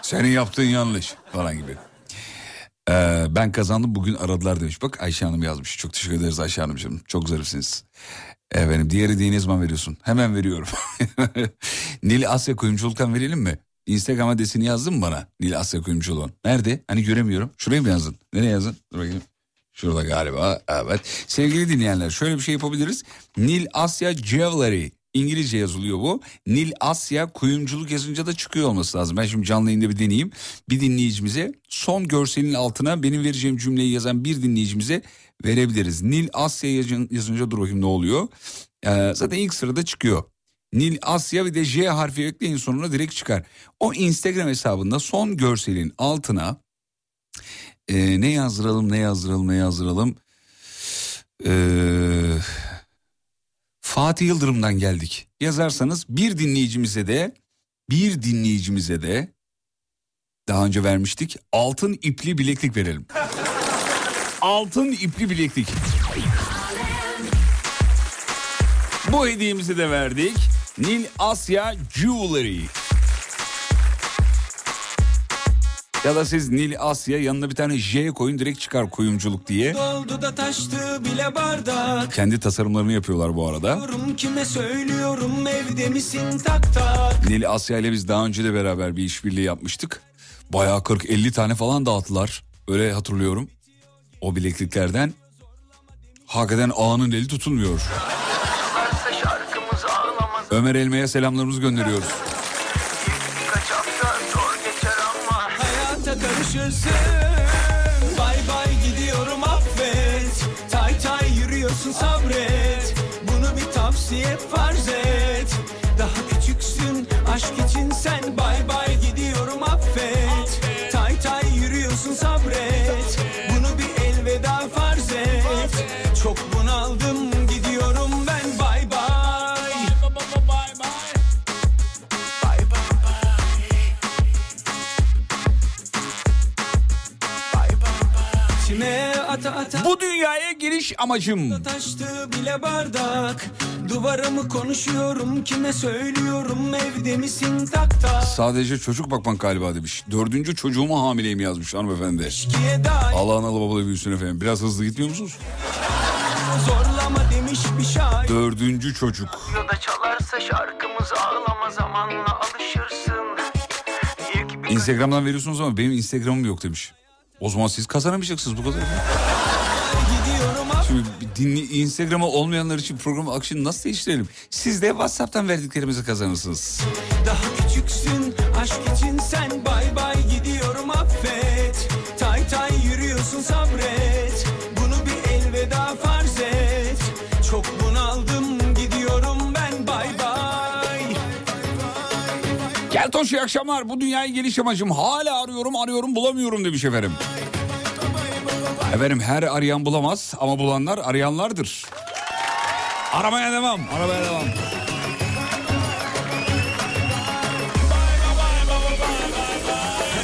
Senin yaptığın yanlış falan gibi. Ee, ben kazandım bugün aradılar demiş. Bak Ayşe Hanım yazmış. Çok teşekkür ederiz Ayşe Hanımcığım. Çok zarifsiniz. Efendim diğeri diye ne zaman veriyorsun? Hemen veriyorum. [laughs] Nil Asya Kuyumculuk'tan verelim mi? Instagram adresini yazdın mı bana? Nil Asya Kuyumculuğun. Nerede? Hani göremiyorum. Şuraya mı yazdın? Nereye yazdın? Dur bakayım. Şurada galiba. Evet. Sevgili dinleyenler şöyle bir şey yapabiliriz. Nil Asya Jewelry. İngilizce yazılıyor bu. Nil Asya kuyumculuk yazınca da çıkıyor olması lazım. Ben şimdi canlı yayında bir deneyeyim. Bir dinleyicimize son görselin altına benim vereceğim cümleyi yazan bir dinleyicimize verebiliriz. Nil Asya yazın- yazınca dur bakayım ne oluyor. Ee, zaten ilk sırada çıkıyor. Nil Asya bir de J harfi ekleyin sonuna direkt çıkar. O Instagram hesabında son görselin altına ee, ne yazdıralım ne yazdıralım ne yazdıralım. Ee, Fatih Yıldırım'dan geldik. Yazarsanız bir dinleyicimize de bir dinleyicimize de daha önce vermiştik altın ipli bileklik verelim. [laughs] altın ipli bileklik. Bu hediyemizi de verdik. Nil Asya Jewelry. Ya da siz Nil Asya yanına bir tane J koyun direkt çıkar kuyumculuk diye. Doldu da taştı bile bardak Kendi tasarımlarını yapıyorlar bu arada. Kime söylüyorum evde misin tak tak Nil Asya ile biz daha önce de beraber bir işbirliği yapmıştık. Bayağı 40-50 tane falan dağıttılar. Öyle hatırlıyorum. O bilekliklerden. Hakikaten ağanın eli tutulmuyor. Ömer Elme'ye selamlarımızı gönderiyoruz. Bay bay gidiyorum affet. Tay tay yürüyorsun sabret. Bunu bir tavsiye farz et. Daha küçüksün aşk için sen bay bay Bu dünyaya geliş amacım. Taştı bile bardak Duvarımı konuşuyorum kime söylüyorum evde misin tak tak Sadece çocuk bakmak galiba demiş. Dördüncü çocuğuma hamileyim yazmış hanımefendi. Allah analı babalı büyüsün efendim. Biraz hızlı gitmiyor musunuz? zorlama demiş bir şair Dördüncü çocuk. Radyoda çalarsa şarkımız ağlama zamanla alışırsın Instagram'dan veriyorsunuz ama benim Instagram'ım yok demiş. O zaman siz kazanamayacaksınız bu kadar. Şimdi dinli, Instagram'a olmayanlar için program akışını nasıl değiştirelim? Siz de WhatsApp'tan verdiklerimizi kazanırsınız. Daha küçüksün aşk için sen bay bay gidiyorum affet Tay tay yürüyorsun sabret Bunu bir elveda farz et Çok bunaldım gidiyorum ben bay bay Geltoş iyi akşamlar. Bu dünyaya geliş amacım. Hala arıyorum arıyorum bulamıyorum demiş efendim. Efendim her arayan bulamaz ama bulanlar arayanlardır. Aramaya devam. Aramaya devam.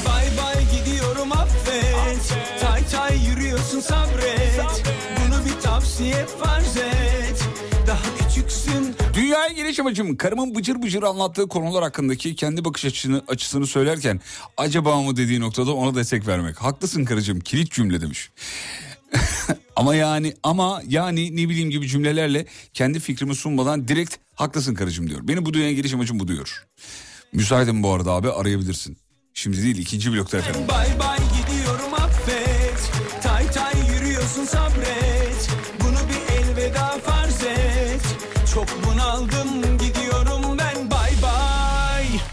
Bay bay gidiyorum affet Tay tay yürüyorsun sabret Bunu bir tavsiye farz et Dünyaya geliş amacım karımın bıcır bıcır anlattığı konular hakkındaki kendi bakış açısını, açısını söylerken acaba mı dediği noktada ona destek vermek. Haklısın karıcığım kilit cümle demiş. [laughs] ama yani ama yani ne bileyim gibi cümlelerle kendi fikrimi sunmadan direkt haklısın karıcığım diyor. Benim bu dünyaya geliş amacım bu diyor. Müsaitim bu arada abi arayabilirsin. Şimdi değil ikinci blokta efendim. Bay bay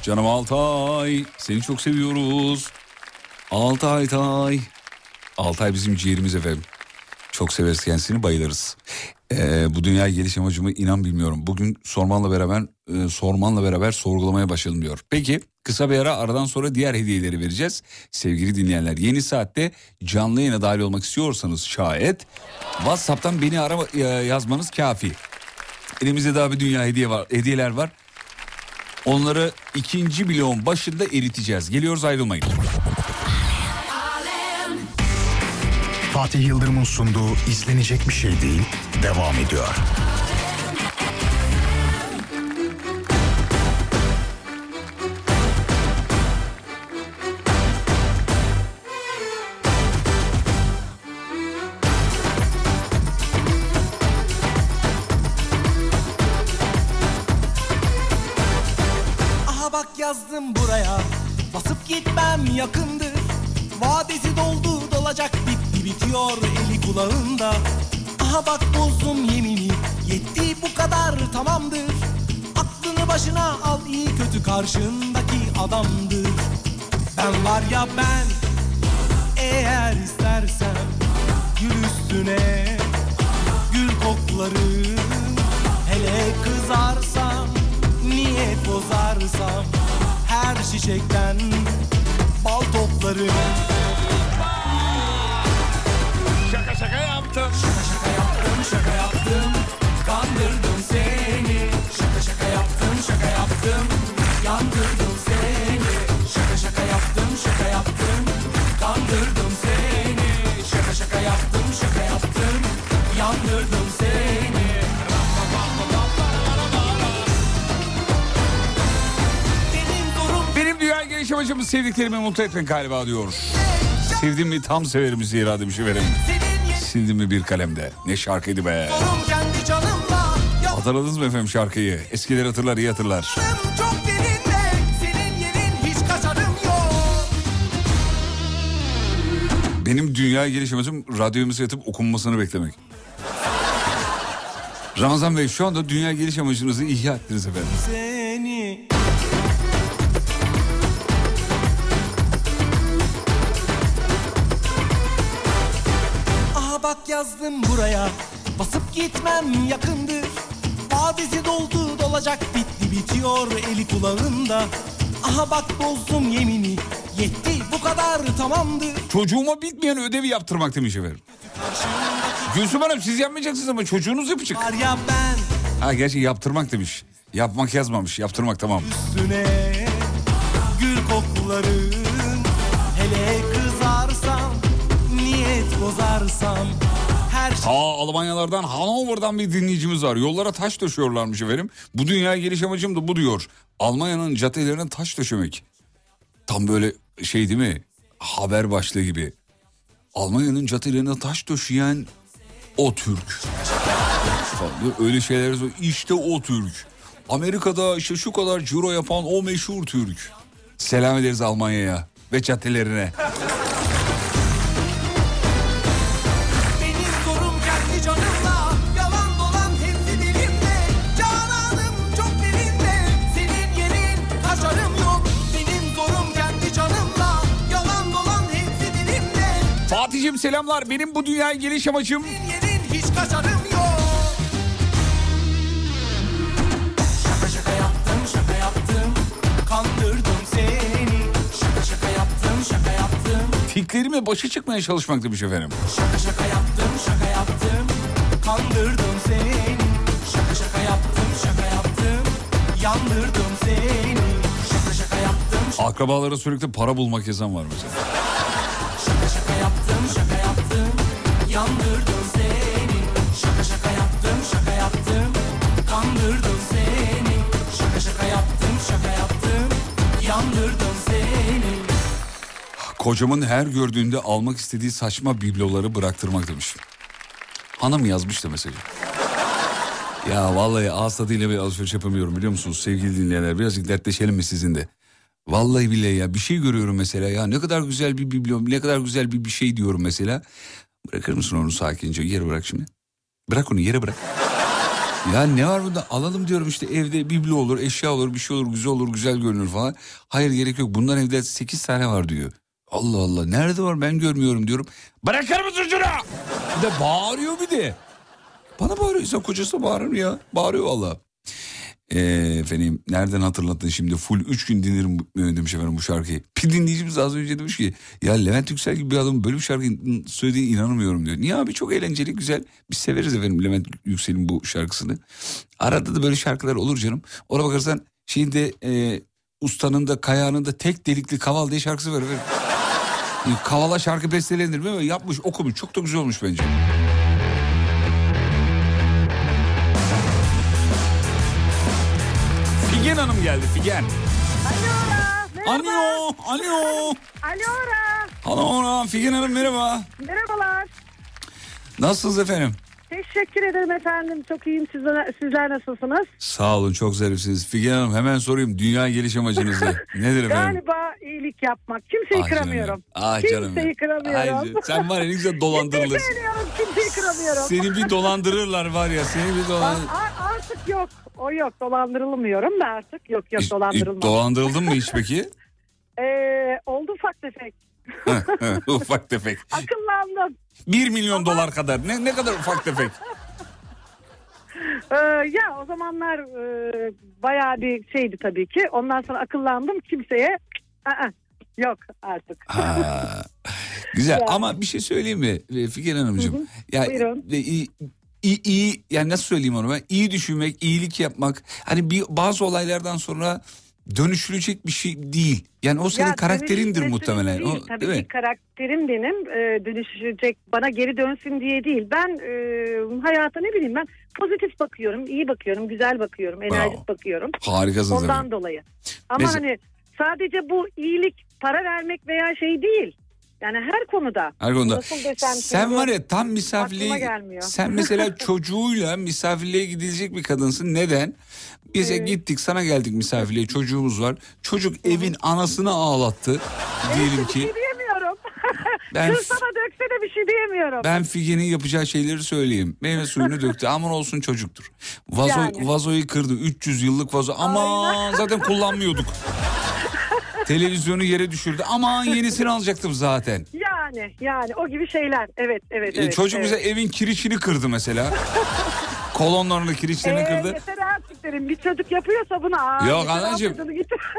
Canım Altay seni çok seviyoruz. Altay tay. Altay bizim ciğerimiz efendim. Çok severiz kendisini bayılırız. Ee, bu dünyaya geliş amacımı inan bilmiyorum. Bugün sormanla beraber e, sormanla beraber sorgulamaya başladım diyor. Peki kısa bir ara aradan sonra diğer hediyeleri vereceğiz. Sevgili dinleyenler yeni saatte canlı yayına dahil olmak istiyorsanız şayet WhatsApp'tan beni arama e, yazmanız kafi. Elimizde daha bir dünya hediye var, hediyeler var. Onları ikinci bloğun başında eriteceğiz. Geliyoruz ayrılmayın. Fatih Yıldırım'ın sunduğu izlenecek bir şey değil devam ediyor. Karşındaki adamdır. Ben var ya ben sevdiklerimi mutlu etmek galiba diyor. Sevdim mi tam severim zira demiş efendim. senin Sildim mi bir kalemde. Ne şarkıydı be. Hatırladınız mı efendim şarkıyı? Eskiler hatırlar iyi hatırlar. Benim dünya geliş amacım radyomuza yatıp okunmasını beklemek. Ramazan Bey şu anda dünya geliş amacınızı ihya ettiniz efendim. Bak bozdum yemini yetti bu kadar tamamdır Çocuğuma bitmeyen ödevi yaptırmak demiş efendim. Gülsüm Hanım siz yapmayacaksınız ama çocuğunuz yapacak. Var ya ben Ha gerçi yaptırmak demiş. Yapmak yazmamış. Yaptırmak tamam. üstüne Gül koklarım Hele kızarsam Niyet bozarsam Her şey Almanyalardan Hanover'dan bir dinleyicimiz var. Yollara taş döşüyorlarmış efendim. Bu dünyaya geliş amacım da bu diyor. Almanya'nın caddelerine taş döşemek. Tam böyle şey değil mi? Haber başlığı gibi. Almanya'nın caddelerine taş döşeyen o Türk. [laughs] Öyle şeyler. İşte o Türk. Amerika'da işte şu kadar ciro yapan o meşhur Türk. Selam ederiz Almanya'ya ve caddelerine. Fatih'im selamlar. Benim bu dünyaya geliş amacım yerin hiç kaçarım yok. Şaka şaka yaptım şaka yaptım. Kandırdım seni. Şaka şaka yaptım şaka yaptım. Fiklerime başa çıkmaya çalışmak demiş efendim. Şaka şaka yaptım şaka yaptım. Kandırdım seni. Şaka şaka yaptım şaka yaptım. Yandırdım seni. Şaka şaka yaptım Akrabalara sürekli para bulmak yazan var mesela. Kocamın her gördüğünde almak istediği saçma bibloları bıraktırmak demiş. Hanım yazmış da mesajı. Ya vallahi ağız tadıyla bir alışveriş yapamıyorum biliyor musunuz sevgili dinleyenler. Birazcık dertleşelim mi sizin de? Vallahi billahi ya bir şey görüyorum mesela ya ne kadar güzel bir biblo ne kadar güzel bir, bir şey diyorum mesela. Bırakır mısın onu sakince yere bırak şimdi. Bırak onu yere bırak. Ya ne var bunda alalım diyorum işte evde biblo olur eşya olur bir şey olur güzel olur güzel görünür falan. Hayır gerek yok bundan evde 8 tane var diyor. Allah Allah nerede var ben görmüyorum diyorum. Bırakır mısın şunu? Bir de bağırıyor bir de. Bana bağırıyor insan kocası bağırır ya? Bağırıyor valla. Ee, efendim nereden hatırlattın şimdi full 3 gün dinlerim bu- demiş efendim bu şarkıyı. [laughs] Bir dinleyicimiz az önce demiş ki ya Levent Yüksel gibi bir adamın böyle bir şarkı söylediğine inanamıyorum diyor. Niye abi çok eğlenceli güzel biz severiz efendim Levent Yüksel'in bu şarkısını. Arada da böyle şarkılar olur canım. Ona bakarsan şeyinde e, ustanın da kayağının da tek delikli kaval diye şarkısı var efendim. Kavala şarkı bestelenir mi? Yapmış okumuş çok da güzel olmuş bence. Figen Hanım geldi Figen. Alo, alo. Alora. Alo, Figen Hanım merhaba. Merhabalar. Nasılsınız efendim? Teşekkür ederim efendim. Çok iyiyim. Sizler, sizler nasılsınız? Sağ olun çok zarifsiniz. Figen Hanım hemen sorayım dünya geliş amacınız ne? [laughs] Nedir efendim? Galiba iyilik yapmak. Kimseyi Ah canım kıramıyorum. benim. Ah canım Kimseyi kıramıyorum. Ay, sen var ya ne güzel [laughs] dolandırılırsın. Kimseyi kıramıyorum. Seni bir dolandırırlar var ya seni bir A- dolandır... a- artık yok. O yok. Dolandırılmıyorum da artık. Yok yok dolandırılmam. dolandırıldın mı hiç peki? [laughs] Ee, oldu ufak tefek. ufak tefek. Akıllandım. 1 milyon dolar kadar. Ne, ne kadar ufak tefek? Ee, ya o zamanlar e, bayağı bir şeydi tabii ki. Ondan sonra akıllandım. Kimseye Aa, yok artık. Ha, güzel [laughs] Ya. ama bir şey söyleyeyim mi e, Figen Hanımcığım? Ya, Buyurun. e, iyi, iyi, iyi, yani nasıl söyleyeyim onu ben? İyi düşünmek, iyilik yapmak. Hani bir bazı olaylardan sonra dönüşülecek bir şey değil. Yani o senin Ya karakterindir muhtemelen. Değil. O, Tabii değil ki mi? karakterim benim e, dönüşecek bana geri dönsün diye değil. Ben e, hayata ne bileyim ben pozitif bakıyorum, iyi bakıyorum, güzel bakıyorum, enerjik bakıyorum. Harikasınız Ondan efendim. dolayı. Ama Mesela- hani sadece bu iyilik para vermek veya şey değil. Yani her konuda. Her konuda. Nasıl desem Sen var ya tam misafirliğe sen mesela [laughs] çocuğuyla misafirliğe gidilecek bir kadınsın. Neden? Biz gittik sana geldik misafirliğe çocuğumuz var. Çocuk evin anasını ağlattı diyelim şey ki. diyemiyorum. [laughs] Ben- da dökse de bir şey diyemiyorum. Ben Figen'in yapacağı şeyleri söyleyeyim. Meyve suyunu [laughs] döktü. Aman olsun çocuktur. Vazo, Yani. Vazoyu kırdı. 300 yıllık vazo. Aman zaten kullanmıyorduk. Televizyonu yere düşürdü. Aman yenisini alacaktım zaten. Yani Yani o gibi şeyler. Evet evet E, evet. çocuk evet. bize evin kiriçini kırdı mesela. [laughs] Kolonlarını kiriçlerini Ee, kırdı. yeter artık derim. Bir çocuk yapıyorsa bunu. Aa, Yok anacığım.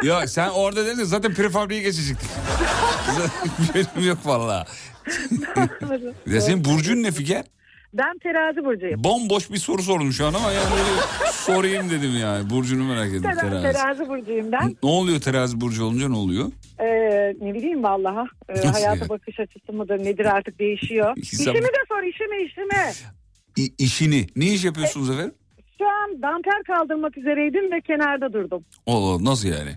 Ya [laughs] sen orada dedin zaten prefabriğe geçecektik. [laughs] Benim yok valla. Ya senin burcun ne Figen? Ben terazi burcuyum. Bomboş bir soru sordum şu an ama yani sorayım dedim yani. Burcunu merak ettim Terazi, terazi. terazi burcuyum ben. Ne oluyor terazi burcu olunca ne oluyor? Ee, ne bileyim vallaha. Ee, Nasıl hayata yani? bakış açısı mıdır nedir artık değişiyor. İnsan- İşimi de sor işimi işimi. İ- işini. Ne iş yapıyorsunuz efendim? Şu an damper kaldırmak üzereydim ve kenarda durdum. Oo, nasıl yani?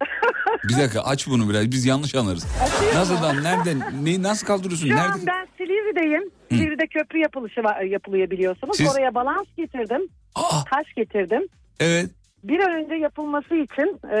[laughs] Bir dakika aç bunu biraz biz yanlış anlarız. Nasıl lan nereden ne nasıl kaldırıyorsun? Şu Nerede? an ben Silivri'deyim. Silivri'de köprü yapılışı var, yapılıyor biliyorsunuz. Siz- Oraya balans getirdim. Aa, Taş getirdim. evet. Bir an önce yapılması için e,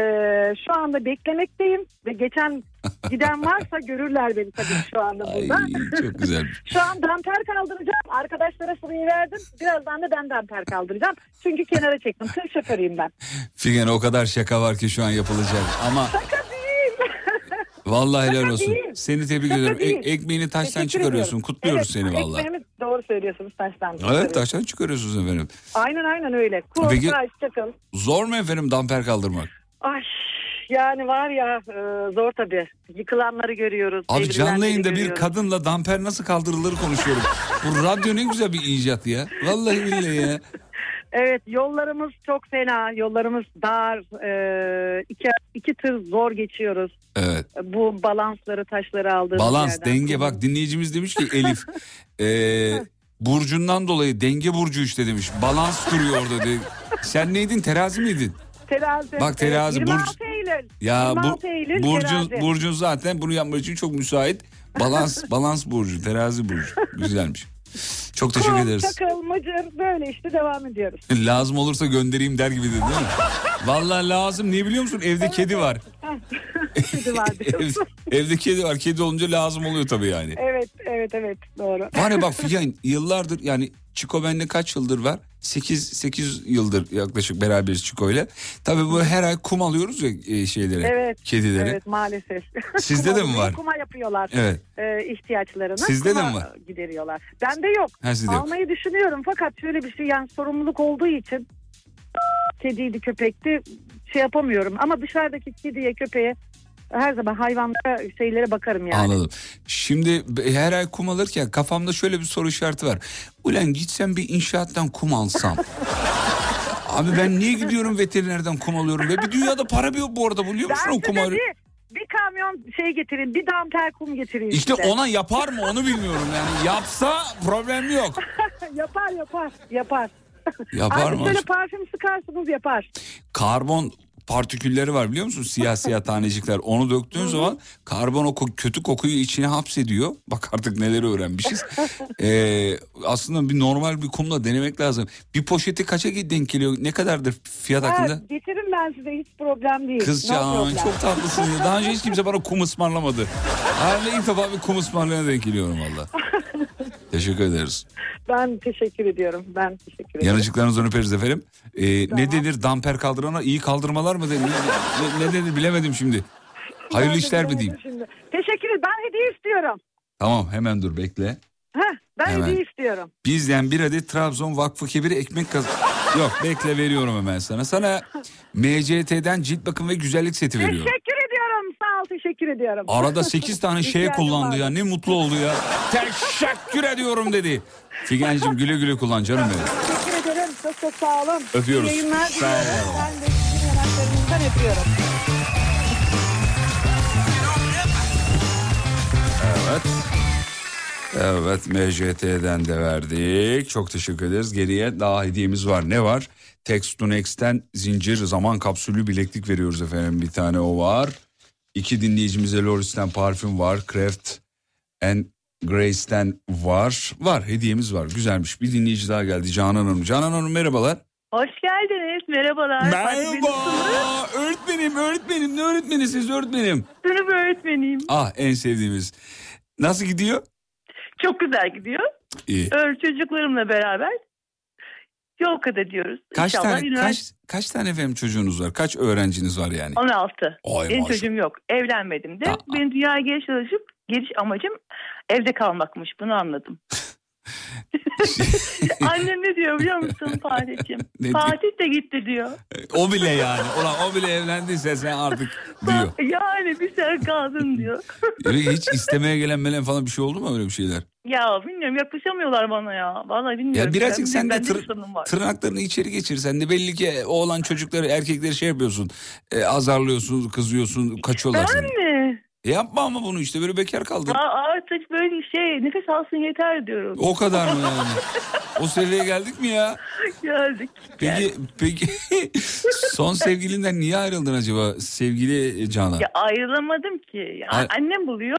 şu anda beklemekteyim ve geçen [laughs] giden varsa görürler beni tabii şu anda Ay burada. çok güzel. [laughs] Şu an damper kaldıracağım. Arkadaşlara sırayı verdim. Birazdan da ben damper kaldıracağım. Çünkü kenara çektim. Tır şoförüyüm ben. Figen o kadar şaka var ki şu an yapılacak ama Şaka. Vallahi helal Şaka olsun. değil. Seni tebrik Şaka ediyorum. değil. E- ekmeğini taştan Teşekkür çıkarıyorsun. ediyorum. Kutluyoruz evet, seni vallahi. ekmeğimi doğru söylüyorsunuz taştan. Evet taştan çıkarıyorsunuz efendim. Aynen aynen öyle. Kul, Peki- taş, çakıl. Zor mu efendim damper kaldırmak? Ay yani var ya e, zor tabii. Yıkılanları görüyoruz. Abi devrilenleri canlı yayında bir görüyoruz. kadınla damper nasıl kaldırılır konuşuyorum. Bu radyo ne güzel bir icat ya. Vallahi billahi ya. [laughs] Evet yollarımız çok fena. Yollarımız dar. E, iki, iki tır zor geçiyoruz. Evet. Bu balansları taşları aldığımız Balans, yerden. denge bak dinleyicimiz demiş ki Elif. eee, [laughs] burcundan dolayı denge burcu işte demiş. Balans duruyor orada. De. Sen neydin terazi miydin? Terazi. Bak terazi, Evet, 26 burç- Eylül. Ya bu 26 Eylül burcun terazi. burcun zaten bunu yapmak için çok müsait. Balans balans burcu, terazi burcu. Güzelmiş. Çok teşekkür Kul, ederiz. Çakıl, mıcır böyle işte devam ediyoruz. Lazım olursa göndereyim der gibi dedi değil mi? Vallahi lazım. Niye biliyor musun? Evde [laughs] kedi var. [laughs] Kedi var Ev, evde kedi var. Kedi olunca lazım oluyor tabii yani. evet evet evet doğru. Var ya bak Figen yıllardır yani Çiko benimle kaç yıldır var? 8 8 yıldır yaklaşık beraberiz Çiko ile. Tabii bu her ay kum alıyoruz ya e, şeylere. Evet. Kedilere. Evet maalesef. Sizde de mi var? Kuma yapıyorlar. Evet. e, ihtiyaçlarını. Sizde de mi var? Gideriyorlar. Bende yok. Ha, sizde yok. Almayı düşünüyorum fakat şöyle bir şey yani sorumluluk olduğu için kediydi köpekti şey yapamıyorum. Ama dışarıdaki kediye köpeğe her zaman hayvanlara şeylere bakarım yani. Anladım. Şimdi her ay kum alırken kafamda şöyle bir soru işareti var. Ulan gitsem bir inşaattan kum alsam. [laughs] Abi ben niye gidiyorum veterinerden kum alıyorum ve bir dünyada para yok bu arada biliyor musun Ben o size kum bir, bir kamyon şey getirin, bir damper kum getirin. İşte size. ona yapar mı onu bilmiyorum yani. Yapsa problem yok. [laughs] yapar yapar yapar. Yapar Artık mı? böyle parfüm sıkarsınız yapar. Karbon partikülleri var biliyor musun? Siyah siyah tanecikler. Onu döktüğün zaman karbon o kötü kokuyu içine hapsediyor. Bak artık neleri öğrenmişiz. [laughs] Ee, aslında bir normal bir kumla denemek lazım. Bir poşeti kaça denk geliyor? Ne kadardır fiyat Ha, hakkında? getirin ben size hiç problem değil. No Kızcan problem. çok tatlısın. Daha önce hiç kimse bana kum ısmarlamadı. Herhalde ilk defa bir kum ısmarlayana denk geliyorum valla. [laughs] Teşekkür ederiz. Ben teşekkür ediyorum. Ben teşekkür ederim. Yanıcıklarınızdan öperiz efendim. Ee, Ne denir damper kaldırana iyi kaldırmalar mı denir? Ne, ne denir bilemedim şimdi. Hayırlı Ben işler mi diyeyim? Şimdi. Teşekkür ederim. Ben hediye istiyorum. Tamam hemen dur bekle. Heh, ben Hemen. hediye istiyorum. Bizden bir adet Trabzon Vakfı Kebiri ekmek kaz... Yok bekle veriyorum hemen sana. Sana MCT'den cilt bakım ve güzellik seti veriyorum. Teşekkür. Sağ ol teşekkür ediyorum. Arada [laughs] 8 tane şey kullandı ya ne mutlu oldu ya. Teşekkür ediyorum dedi. Figen'cim güle güle kullan canım benim. Teşekkür ederim. Çok çok sağ olun. Öpüyoruz. İyi yayınlar diliyorum. Ben de sizin yanaklarınızdan öpüyorum. Evet. Evet MJT'den de verdik. Çok teşekkür ederiz. Geriye daha hediyemiz var. Ne var? Text to Next'ten zincir zaman kapsülü bileklik veriyoruz efendim. Bir tane o var. İki dinleyicimize Loris'ten parfüm var. Craft and Grace'ten var. Var hediyemiz var. Güzelmiş. Bir dinleyici daha geldi Canan Hanım. Canan Hanım merhabalar. Hoş geldiniz. Merhabalar. Merhaba. Öğretmenim, öğretmenim. Ne öğretmenisiniz öğretmenim? Sınıf öğretmeniyim. Ah en sevdiğimiz. Nasıl gidiyor? Çok güzel gidiyor. İyi. Öyle çocuklarımla beraber yol kat ediyoruz. Kaç İnşallah tane kaç kaç tane efendim çocuğunuz var? Kaç öğrenciniz var yani? 16. Ay Benim maşallah. çocuğum yok. Evlenmedim de. Ta- Benim dünyaya geliş çalışıp geliş amacım evde kalmakmış. Bunu anladım. [laughs] [laughs] Annem ne diyor biliyor musun Fatih'ciğim? Ne? Fatih de gitti diyor. O bile yani. Ulan o bile evlendiyse sen artık [laughs] diyor. Yani bir sen kaldın diyor. [laughs] Öyle hiç istemeye gelen melen falan bir şey oldu mu öyle bir şeyler? ya bilmiyorum yaklaşamıyorlar bana ya. Vallahi bilmiyorum. Ya birazcık Ben- sen de tır- tırnaklarını içeri geçir. Sen de belli ki oğlan çocukları erkekleri şey yapıyorsun. E, azarlıyorsun, kızıyorsun, kaçıyorlar Ben seni. mi? E, yapma ama bunu işte böyle bekar kaldın. Aa, artık böyle şey nefes alsın yeter diyorum. O kadar mı [laughs] yani? O seviyeye geldik mi ya? Geldik. Peki peki [laughs] son sevgilinden niye ayrıldın acaba sevgili Canan? Ya ayrılamadım ki. Ya, Ay- annem buluyor.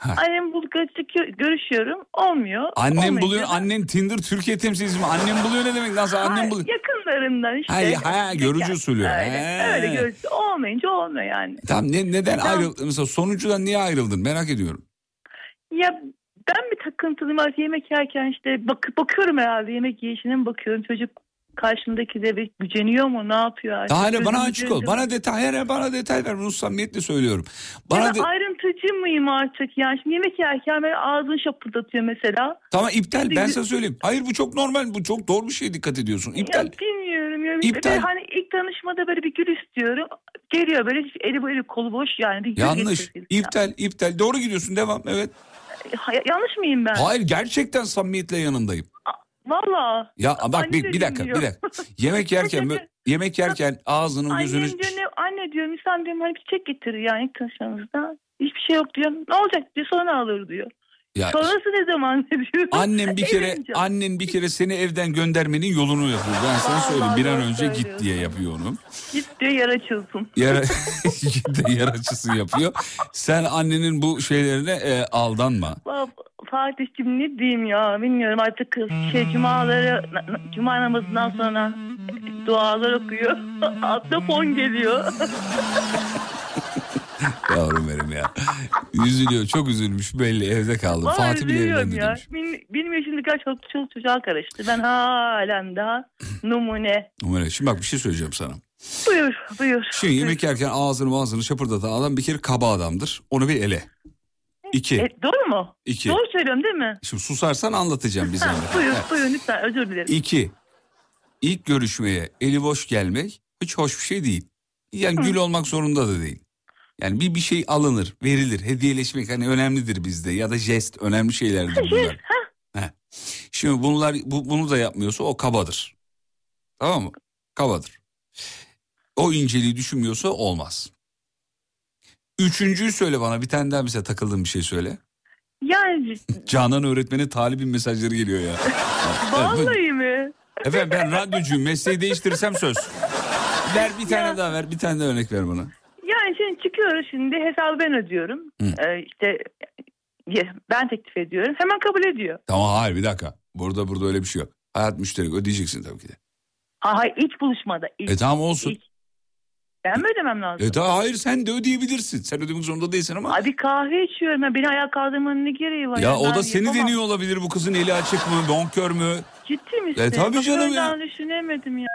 Ha. Annem bul görüşüyor- görüşüyorum. Olmuyor. Annem buluyor, annen Tinder Türkiye temsilcisi mi? Annem buluyor ne demek? Nasıl annem buluyor? Yakınlarından işte. Ha, ha, görücü Yani, usulü. Öyle, He. öyle görücü. Olmayınca olmuyor yani. Tamam ne, neden Tamam. ayrıldın? Mesela sonucudan niye ayrıldın? Merak ediyorum. Ya ben bir takıntılıyım artık yemek yerken işte bak, bakıyorum herhalde yemek yiyişine bakıyorum. Çocuk karşımdaki de bir güceniyor mu ne yapıyor artık. Daha hala bana açık ol. Bana detay, her bana detay ver. Bunu samimiyetle söylüyorum. Bana ya de... ben ayrıntıcı mıyım artık yani şimdi yemek yerken böyle ağzını şapırdatıyor mesela. Tamam iptal. Ben Şimdi- sana söyleyeyim. Hayır bu çok normal. Bu çok doğru bir şeye dikkat ediyorsun. İptal. Ya bilmiyorum ya. İptal. Ve hani ilk tanışmada böyle bir gül istiyorum. Geliyor böyle eli böyle kolu boş yani. Bir Yanlış. İptal, iptal. Doğru gidiyorsun. Devam. Evet. Ha, yanlış mıyım ben? Hayır gerçekten samimiyetle yanındayım. Valla. Ya bak bir, bir dakika, bir dakika. Yemek [laughs] yerken yemek yerken ağzını Annem gözünü diyor ne, anne diyor insan diyorum hani bir çiçek getirir yani ilk tanışmamızda. Hiçbir şey yok diyor. Ne olacak diyor sonra alır diyor. Ya Sonrası ne zaman [laughs] diyor. annem bir kere annen bir kere seni evden göndermenin yolunu yapıyor. Ben sana Vallahi söyleyeyim bir an doğru önce git diye yapıyor onu. Git diyor yer açılsın. Yara [laughs] git de yer açısı yapıyor. Sen annenin bu şeylerine e, aldanma. Bab- Fatih'cim ne diyeyim ya bilmiyorum artık kız şey cumaları na- na- cuma namazından sonra dualar okuyor. [laughs] Atla fon geliyor. [laughs] Yavrum benim ya. Üzülüyor çok üzülmüş belli evde kaldı. Vallahi Fatih bile evlendi ya. demiş. Benim, benim yaşımda kaç çoluk, çoluk çocuğa karıştı. Ben halen daha numune. Numara. Şimdi bak bir şey söyleyeceğim sana. Buyur buyur. Şimdi yemek yerken ağzını ağzını şapırdatan adam bir kere kaba adamdır. Onu bir ele. İki. E, doğru mu? İki. Doğru söylüyorum değil mi? Şimdi susarsan anlatacağım bize. Buyur buyur lütfen özür dilerim. İki. İlk görüşmeye eli boş gelmek hiç hoş bir şey değil. Yani gül olmak zorunda da değil. Yani bir bir şey alınır, verilir. Hediyeleşmek hani önemlidir bizde ya da jest önemli şeylerdir bunlar. Heh. Şimdi bunlar bu, bunu da yapmıyorsa o kabadır. Tamam mı? Kabadır. O inceliği düşünmüyorsa olmaz. Üçüncüyü söyle bana bir tane daha mesela takıldığın bir şey söyle. Yani Canan öğretmene talibin mesajları geliyor ya. [laughs] vallahi mi? Efendim ben radyocuyum mesleği değiştirirsem söz. Ver bir tane daha ver bir tane daha örnek ver bana. Yani şimdi hesabı ben ödüyorum. Ee, işte ben teklif ediyorum. Hemen kabul ediyor. Tamam hayır bir dakika. Burada burada öyle bir şey yok. Hayat müşterek ödeyeceksin tabii ki de. Ha, hayır ilk buluşmada. Ilk, E tamam olsun. ilk. Ben mi ödemem lazım? E tamam hayır sen de ödeyebilirsin. Sen ödemek zorunda değilsin ama. Abi kahve içiyorum. Ya. Beni ayağa kaldırmanın ne gereği var? Ya Ben o da seni yapamam. deniyor olabilir bu kızın eli açık mı bonkör mü? Ciddi misin? E, tabii canım ya. düşünemedim ya.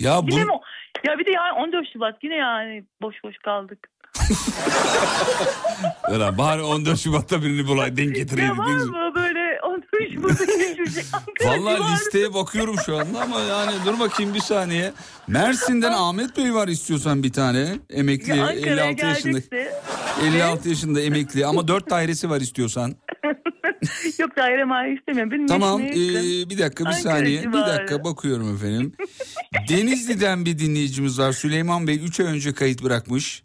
Ya Yine bu mi? o- Ya bir de yani 14 Şubat yine yani boş boş kaldık. [laughs] Ulan bari 14 Şubat'ta birini bulay denk Ya getireydik. [laughs] var mı böyle 14 Şubat'ta geçecek? Valla listeye bakıyorum şu anda ama yani dur bakayım bir saniye. Mersin'den Ahmet Bey var istiyorsan bir tane. Emekli 56 yaşında. 56 yaşında emekli ama 4 dairesi var istiyorsan. [laughs] Yok daire mahalle istemiyorum. Benim Tamam ee, bir dakika bir Ankara saniye bir civarı. dakika bakıyorum efendim. Denizli'den bir dinleyicimiz var Süleyman Bey 3 ay önce kayıt bırakmış.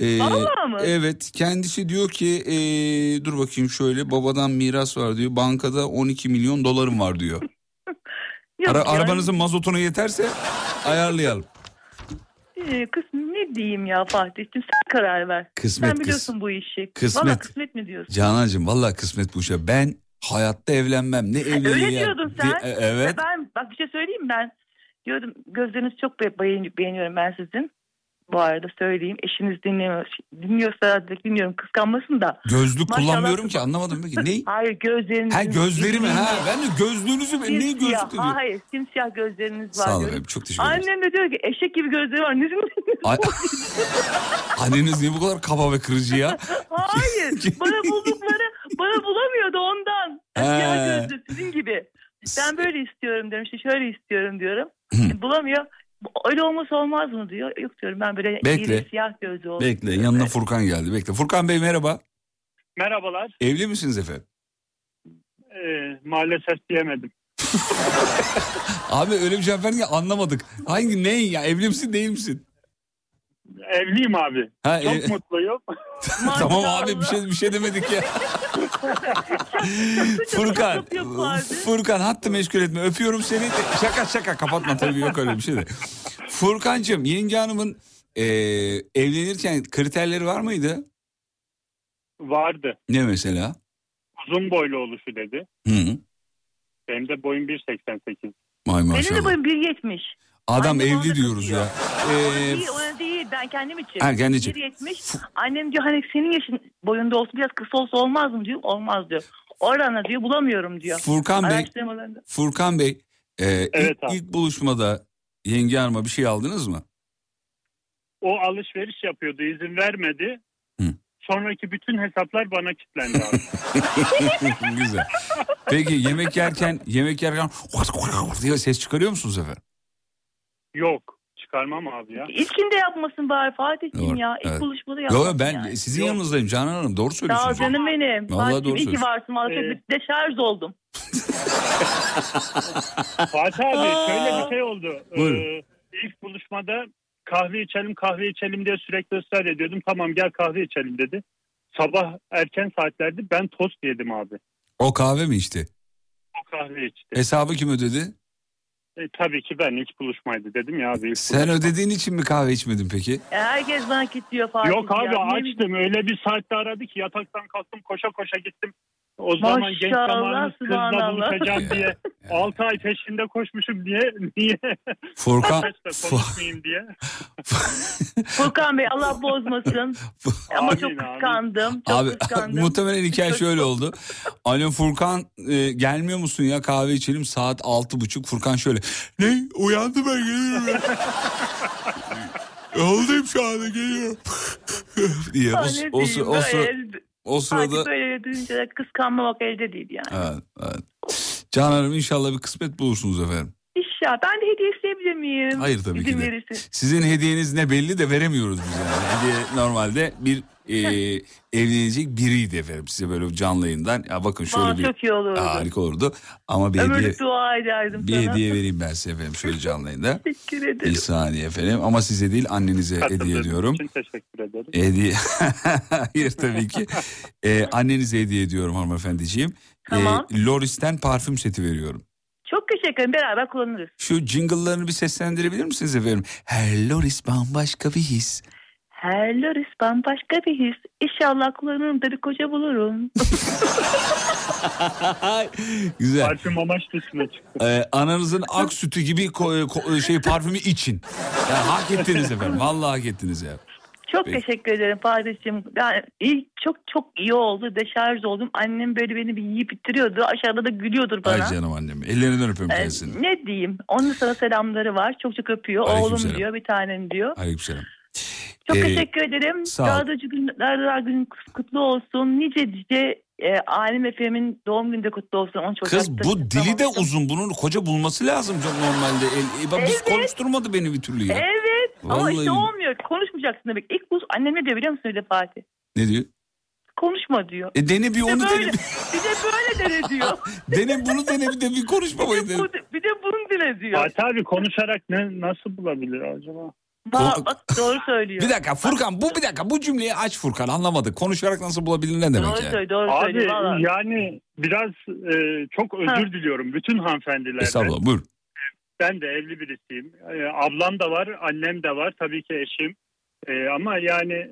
Ee, Vallahi mı? Evet kendisi diyor ki ee, dur bakayım şöyle babadan miras var diyor bankada 12 milyon dolarım var diyor. [laughs] Yok Ara, ya. arabanızın mazotuna yeterse ayarlayalım. Ee, kız ne diyeyim ya Fatih'cim sen karar ver. Kısmet sen biliyorsun bu işi. Kısmet. Valla kısmet mi diyorsun? Canancığım valla kısmet bu işe. Ben hayatta evlenmem. Ne evliliği Öyle ya? diyordun sen. Di- e- evet. Ben bak bir şey söyleyeyim ben. Diyordum gözlerinizi çok be- beğen- beğeniyorum ben sizin. Bu arada söyleyeyim. Eşiniz dinliyor, dinliyorsa bilmiyorum kıskanmasın da. Gözlük Maşallah. kullanmıyorum ki anlamadım peki. Ne? Hayır gözleriniz. Ha gözlerimi ha. Ben de gözlüğünüzü ben Simsiyah, gözlük diyorum. hayır simsiyah gözleriniz var. Sağ olun efendim çok teşekkür ederim. Annem de diyor ki eşek gibi gözleri var. Ne Ay- [laughs] Anneniz niye bu kadar kaba ve kırıcı ya? Hayır. [laughs] bana buldukları bana bulamıyordu ondan. He. Siyah gözlü sizin gibi. Ben böyle istiyorum. İşte şöyle istiyorum diyorum. E, Bulamıyor. Öyle olmasa olmaz mı diyor. Yok diyorum ben böyle Bekle. iri siyah gözlü olsun. Bekle yanına Furkan geldi. Bekle. Furkan Bey merhaba. Merhabalar. Evli misiniz efendim? Ee, maalesef diyemedim. [laughs] Abi öyle bir cevap verdin ki anlamadık. Hangi ne ya? Evli misin değil misin? Evliyim abi. Ha, Çok ev- mutluyum. [laughs] tamam abi bir şey bir şey demedik ya. [laughs] [laughs] Furkan, Furkan hattı meşgul etme. Öpüyorum seni. Şaka şaka kapatma tabii yok öyle bir şey de. Furkancığım yenge hanımın e, evlenirken kriterleri var mıydı? Vardı. Ne mesela? Uzun boylu oluşu dedi. Hı. Benim de boyum 1.88. Vay Benim de maşallah. boyum 1.70. Adam Annem evli diyoruz ya. Ee, değil, ona değil ben kendim için. Ha, kendi için. 1.70. Annem diyor hani senin yaşın boyunda olsun biraz kısa olsa olmaz mı diyor. Olmaz diyor. Orana diyor bulamıyorum diyor. Furkan Bey-. Furkan Bey e, ilk, ilk buluşmada yenge hanıma bir şey aldınız mı? O alışveriş yapıyordu izin vermedi. Sonraki bütün hesaplar bana kilitlendi abi. [laughs] Güzel. Peki yemek yerken yemek yerken [laughs] diye ses çıkarıyor musunuz efendim? Yok çıkarmam abi ya. İlkinde yapmasın bari Fatih'cim Doğru, ya. İlk evet. buluşmada yapmasın yo, ben yani. sizin yanınızdayım Canan Hanım doğru Sağ söylüyorsunuz. canım benim. Vallahi Fatih'cim doğru iyi ki söylüyorsun. varsın. Vallahi Ee, çok deşarj oldum. [laughs] Fatih abi şöyle bir şey oldu. Buyurun. Ee, ilk buluşmada kahve içelim kahve içelim diye sürekli ısrar ediyordum. Tamam gel kahve içelim dedi. Sabah erken saatlerde ben tost yedim abi. O kahve mi içti? O kahve içti. Hesabı kim ödedi? E, tabii ki ben ilk buluşmaydı dedim ya abi. ilk Sen ödediğin için mi kahve içmedin peki? Herkes bana kilitliyor Fatih. Yok abi ya. Ne açtım öyle bir saatte aradı ki yataktan kalktım koşa koşa gittim. O zaman genç Maşallah, zamanımız kızla buluşacağım diye [laughs] 6 ay peşinde koşmuşum diye niye Furkan- konuşmayayım diye. [laughs] Furkan Bey Allah bozmasın. [laughs] Ama çok Amin, kıskandım. Çok Abi kıskandım. muhtemelen hikaye şöyle oldu. Alo Furkan e, gelmiyor musun ya kahve içelim saat altı buçuk. Furkan şöyle ne uyandı ben geliyorum. Yoldayım şu anda geliyorum. diye. O, o, o, sıra- böyle- o sırada böyle kıskanmamak elde değil yani. Evet, evet. Hanım inşallah bir kısmet bulursunuz efendim. İnşallah. Ben de hediye isteyebilir miyim? Hayır tabii İzin ki de. verirsin. Sizin hediyeniz ne belli de veremiyoruz biz yani. Hediye normalde bir e, evlenecek biriydi efendim size böyle canlı yayından. Ya bakın şöyle Aa, bir çok iyi olurdu. harika olurdu. Ama bir hediye, Ömürlük dua ederdim bir sana. hediye vereyim ben size efendim şöyle canlı yayında. [laughs] Teşekkür Bir ederim. saniye efendim ama size değil annenize hediye Katıldığınız ediyorum. için teşekkür ederim. Hediye [laughs] hayır tabii ki. Ee, annenize hediye ediyorum hanımefendiciğim. Ee, Tamam. Loris'ten parfüm seti veriyorum. Çok teşekkür ederim. Beraber kullanırız. Şu jingle'larını bir seslendirebilir misiniz efendim? Her Loris bambaşka bir his. Her Loris bambaşka bir his. İnşallah kullanırım da bir koca bulurum. [laughs] Güzel. Parfüm amaç dışına çıktı. Ee, ananızın ak sütü gibi ko- ko- şey parfümü için. Yani hak ettiniz efendim. Vallahi hak ettiniz ya. Çok Peki. teşekkür ederim Fatih'ciğim. Yani iyi, çok çok iyi oldu. Deşarj oldum. Annem böyle beni bir yiyip bitiriyordu. Aşağıda da gülüyordur bana. Ay canım annem. Ellerinden öpüyorum Ee, kendisini. ne diyeyim? Onun sana selamları var. Çok çok öpüyor. Aleykümselam. Oğlum diyor, bir tanem diyor. Aleykümselam. Çok Ee, teşekkür ederim. sağ ol. Dağdacı günler günün kutlu olsun. Nice nice e, Alim Efem'in doğum günü de kutlu olsun. 10 Kız Ocak'ta bu dili de uzun. Bunun koca bulması lazım çok normalde. El, e, bak biz konuşturmadı beni bir türlü ya. Evet. Ama Vallahi. işte olmuyor. Konuşmayacaksın demek. İlk bu annem ne diyor biliyor musun öyle Fatih? Ne diyor? Konuşma diyor. E dene bir Bir de onu böyle, dene. bir de böyle dene diyor. [laughs] Dene bunu dene bir de bir konuşmamayı dene. Bu- bir de bunu dene diyor. Fatih abi konuşarak ne nasıl bulabilir acaba? Bak, bak doğru [laughs] söylüyor. Bir dakika Furkan bu bir dakika bu cümleyi aç Furkan anlamadık. Konuşarak nasıl bulabilir ne demek Doğru yani? söylüyor, doğru Abi söylüyor. Valla. yani biraz e, çok özür diliyorum bütün hanımefendilerden. Estağfurullah buyur. Ben de evli birisiyim. E, ablam da var, annem de var, tabii ki eşim. E, ama yani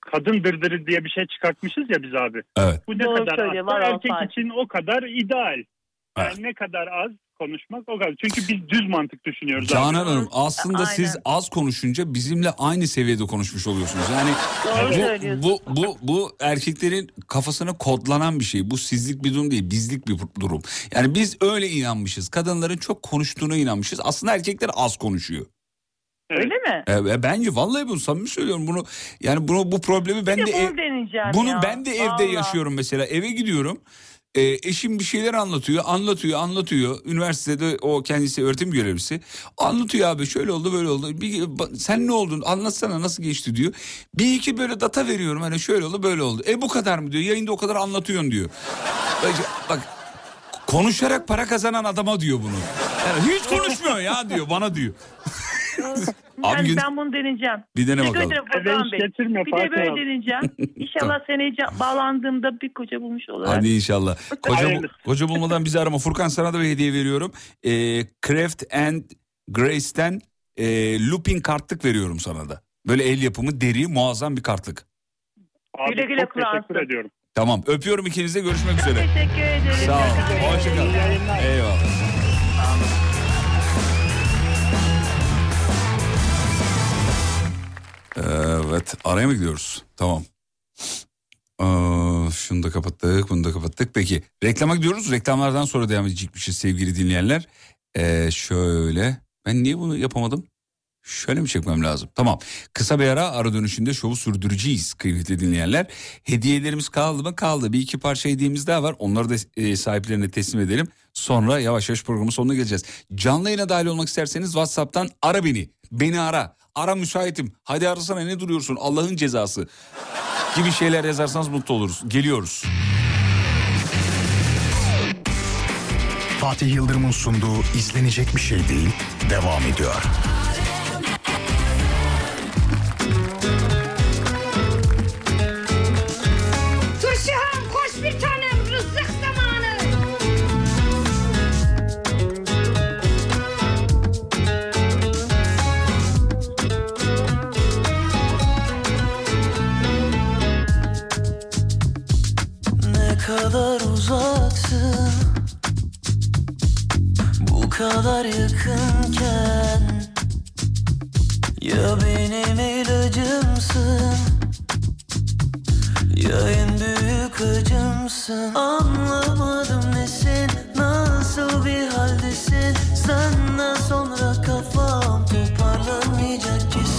kadın dırdırı diye bir şey çıkartmışız ya biz abi. Evet. Bu ne Doğru kadar söylüyor, var, erkek var. için o kadar ideal. Yani ne kadar az konuşmak o kadar. Çünkü biz düz mantık düşünüyoruz. abi. Canan Hanım aslında Aynen. siz az konuşunca bizimle aynı seviyede konuşmuş oluyorsunuz. Yani bu, bu bu bu erkeklerin kafasına kodlanan bir şey. Bu sizlik bir durum değil, bizlik bir durum. Yani biz öyle inanmışız. Kadınların çok konuştuğuna inanmışız. Aslında erkekler az konuşuyor. Evet. Öyle mi? E, e, bence vallahi bunu samimi söylüyorum bunu. Yani bunu bu problemi ben Bir de de ev- bunu deneyeceğim bunu ya. ben de evde Vallahi. yaşıyorum mesela. Eve gidiyorum. E, eşim bir şeyler anlatıyor, anlatıyor, anlatıyor. Üniversitede o kendisi öğretim görevlisi. Anlatıyor abi şöyle oldu böyle oldu. Bir, sen ne oldun anlatsana nasıl geçti diyor. Bir iki böyle data veriyorum hani şöyle oldu böyle oldu. E bu kadar mı diyor yayında o kadar anlatıyorsun diyor. Bak, bak konuşarak para kazanan adama diyor bunu. Yani hiç konuşmuyor ya diyor bana diyor. [laughs] Abi Yani gün- ben bunu deneyeceğim. Bir dene Teşekkür bakalım. ederim Eve Furkan iş Bey. getirme Bir de Fatih böyle abi. deneyeceğim. [laughs] İnşallah seneye ca- bağlandığımda bir koca bulmuş olurum. Hadi inşallah. Koca, bu- Hayırlısı. koca bulmadan bizi arama. Furkan sana da bir hediye veriyorum. Ee, Craft and Grace'ten e, looping kartlık veriyorum sana da. Böyle el yapımı deri muazzam bir kartlık. Abi Güle güle çok teşekkür kullansın. ediyorum. Tamam öpüyorum ikinize görüşmek Çok üzere. teşekkür ederim. Sağ olun. Görüşmek üzere. Hoşçakalın. Eyvallah. Evet araya mı gidiyoruz? Tamam. Aa, şunu da kapattık bunu da kapattık. Peki reklama gidiyoruz. Reklamlardan sonra devam edecekmişiz sevgili dinleyenler. Ee, şöyle ben niye bunu yapamadım? Şöyle mi çekmem lazım? Tamam. Kısa bir ara ara dönüşünde şovu sürdüreceğiz kıymetli dinleyenler. Hediyelerimiz kaldı mı? Kaldı. Bir iki parça hediyemiz daha var. Onları da e, sahiplerine teslim edelim. Sonra yavaş yavaş programın sonuna geleceğiz. Canlı yayına dahil olmak isterseniz WhatsApp'tan ara beni. Beni ara. Ara müsaitim. Hadi arasana ne duruyorsun? Allah'ın cezası. Gibi şeyler yazarsanız mutlu oluruz. Geliyoruz. Fatih Yıldırım'ın sunduğu izlenecek bir şey değil devam ediyor. Kadar uzaksın. Bu kadar yakınken Ya benim ilacımsın Ya en büyük acımsın. Anlamadım nesin Nasıl bir haldesin? Senden sonra kafam Toparlanmayacak kesin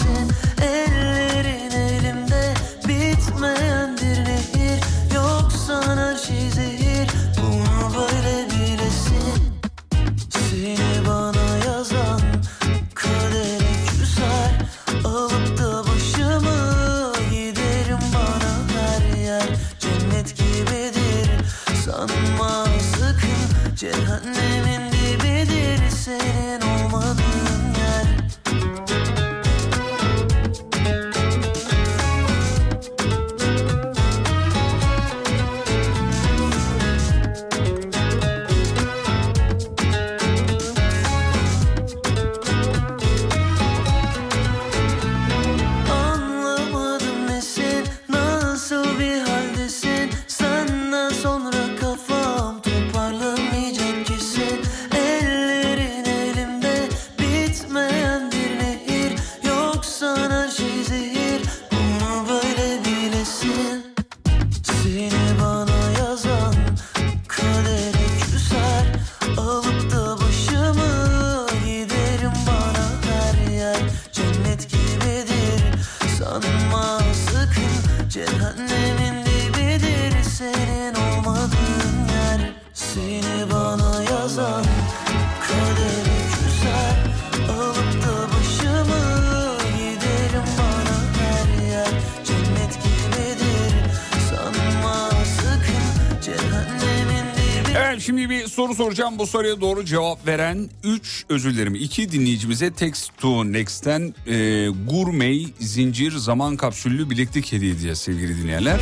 şimdi bir soru soracağım. Bu soruya doğru cevap veren 3 özür dilerim 2 dinleyicimize Text to Next'ten e, gurmey zincir zaman kapsüllü bileklik hediye edeceğiz sevgili dinleyenler.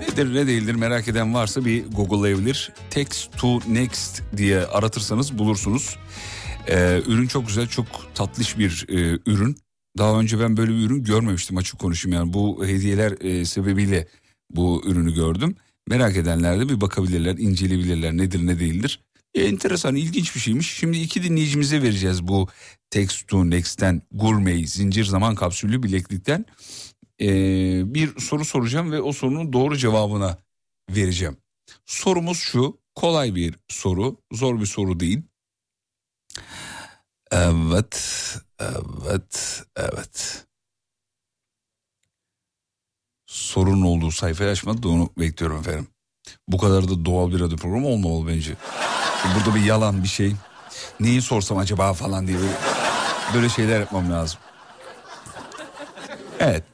Nedir ne değildir merak eden varsa bir google'layabilir. Text to Next diye aratırsanız bulursunuz. E, ürün çok güzel çok tatlış bir e, ürün. Daha önce ben böyle bir ürün görmemiştim açık konuşayım yani bu hediyeler e, sebebiyle bu ürünü gördüm. Merak edenler de bir bakabilirler, inceleyebilirler nedir ne değildir. E, enteresan, ilginç bir şeymiş. Şimdi iki dinleyicimize vereceğiz bu Text to Next'ten Gourmet zincir zaman kapsüllü bileklikten. E, bir soru soracağım ve o sorunun doğru cevabına vereceğim. Sorumuz şu, kolay bir soru, zor bir soru değil. Evet, evet, evet. Sorun olduğu sayfayı açmadı da onu bekliyorum efendim. Bu kadar da doğal bir radyo programı olmamalı bence. Burada bir yalan bir şey. Neyi sorsam acaba falan diye böyle, böyle şeyler yapmam lazım. Evet.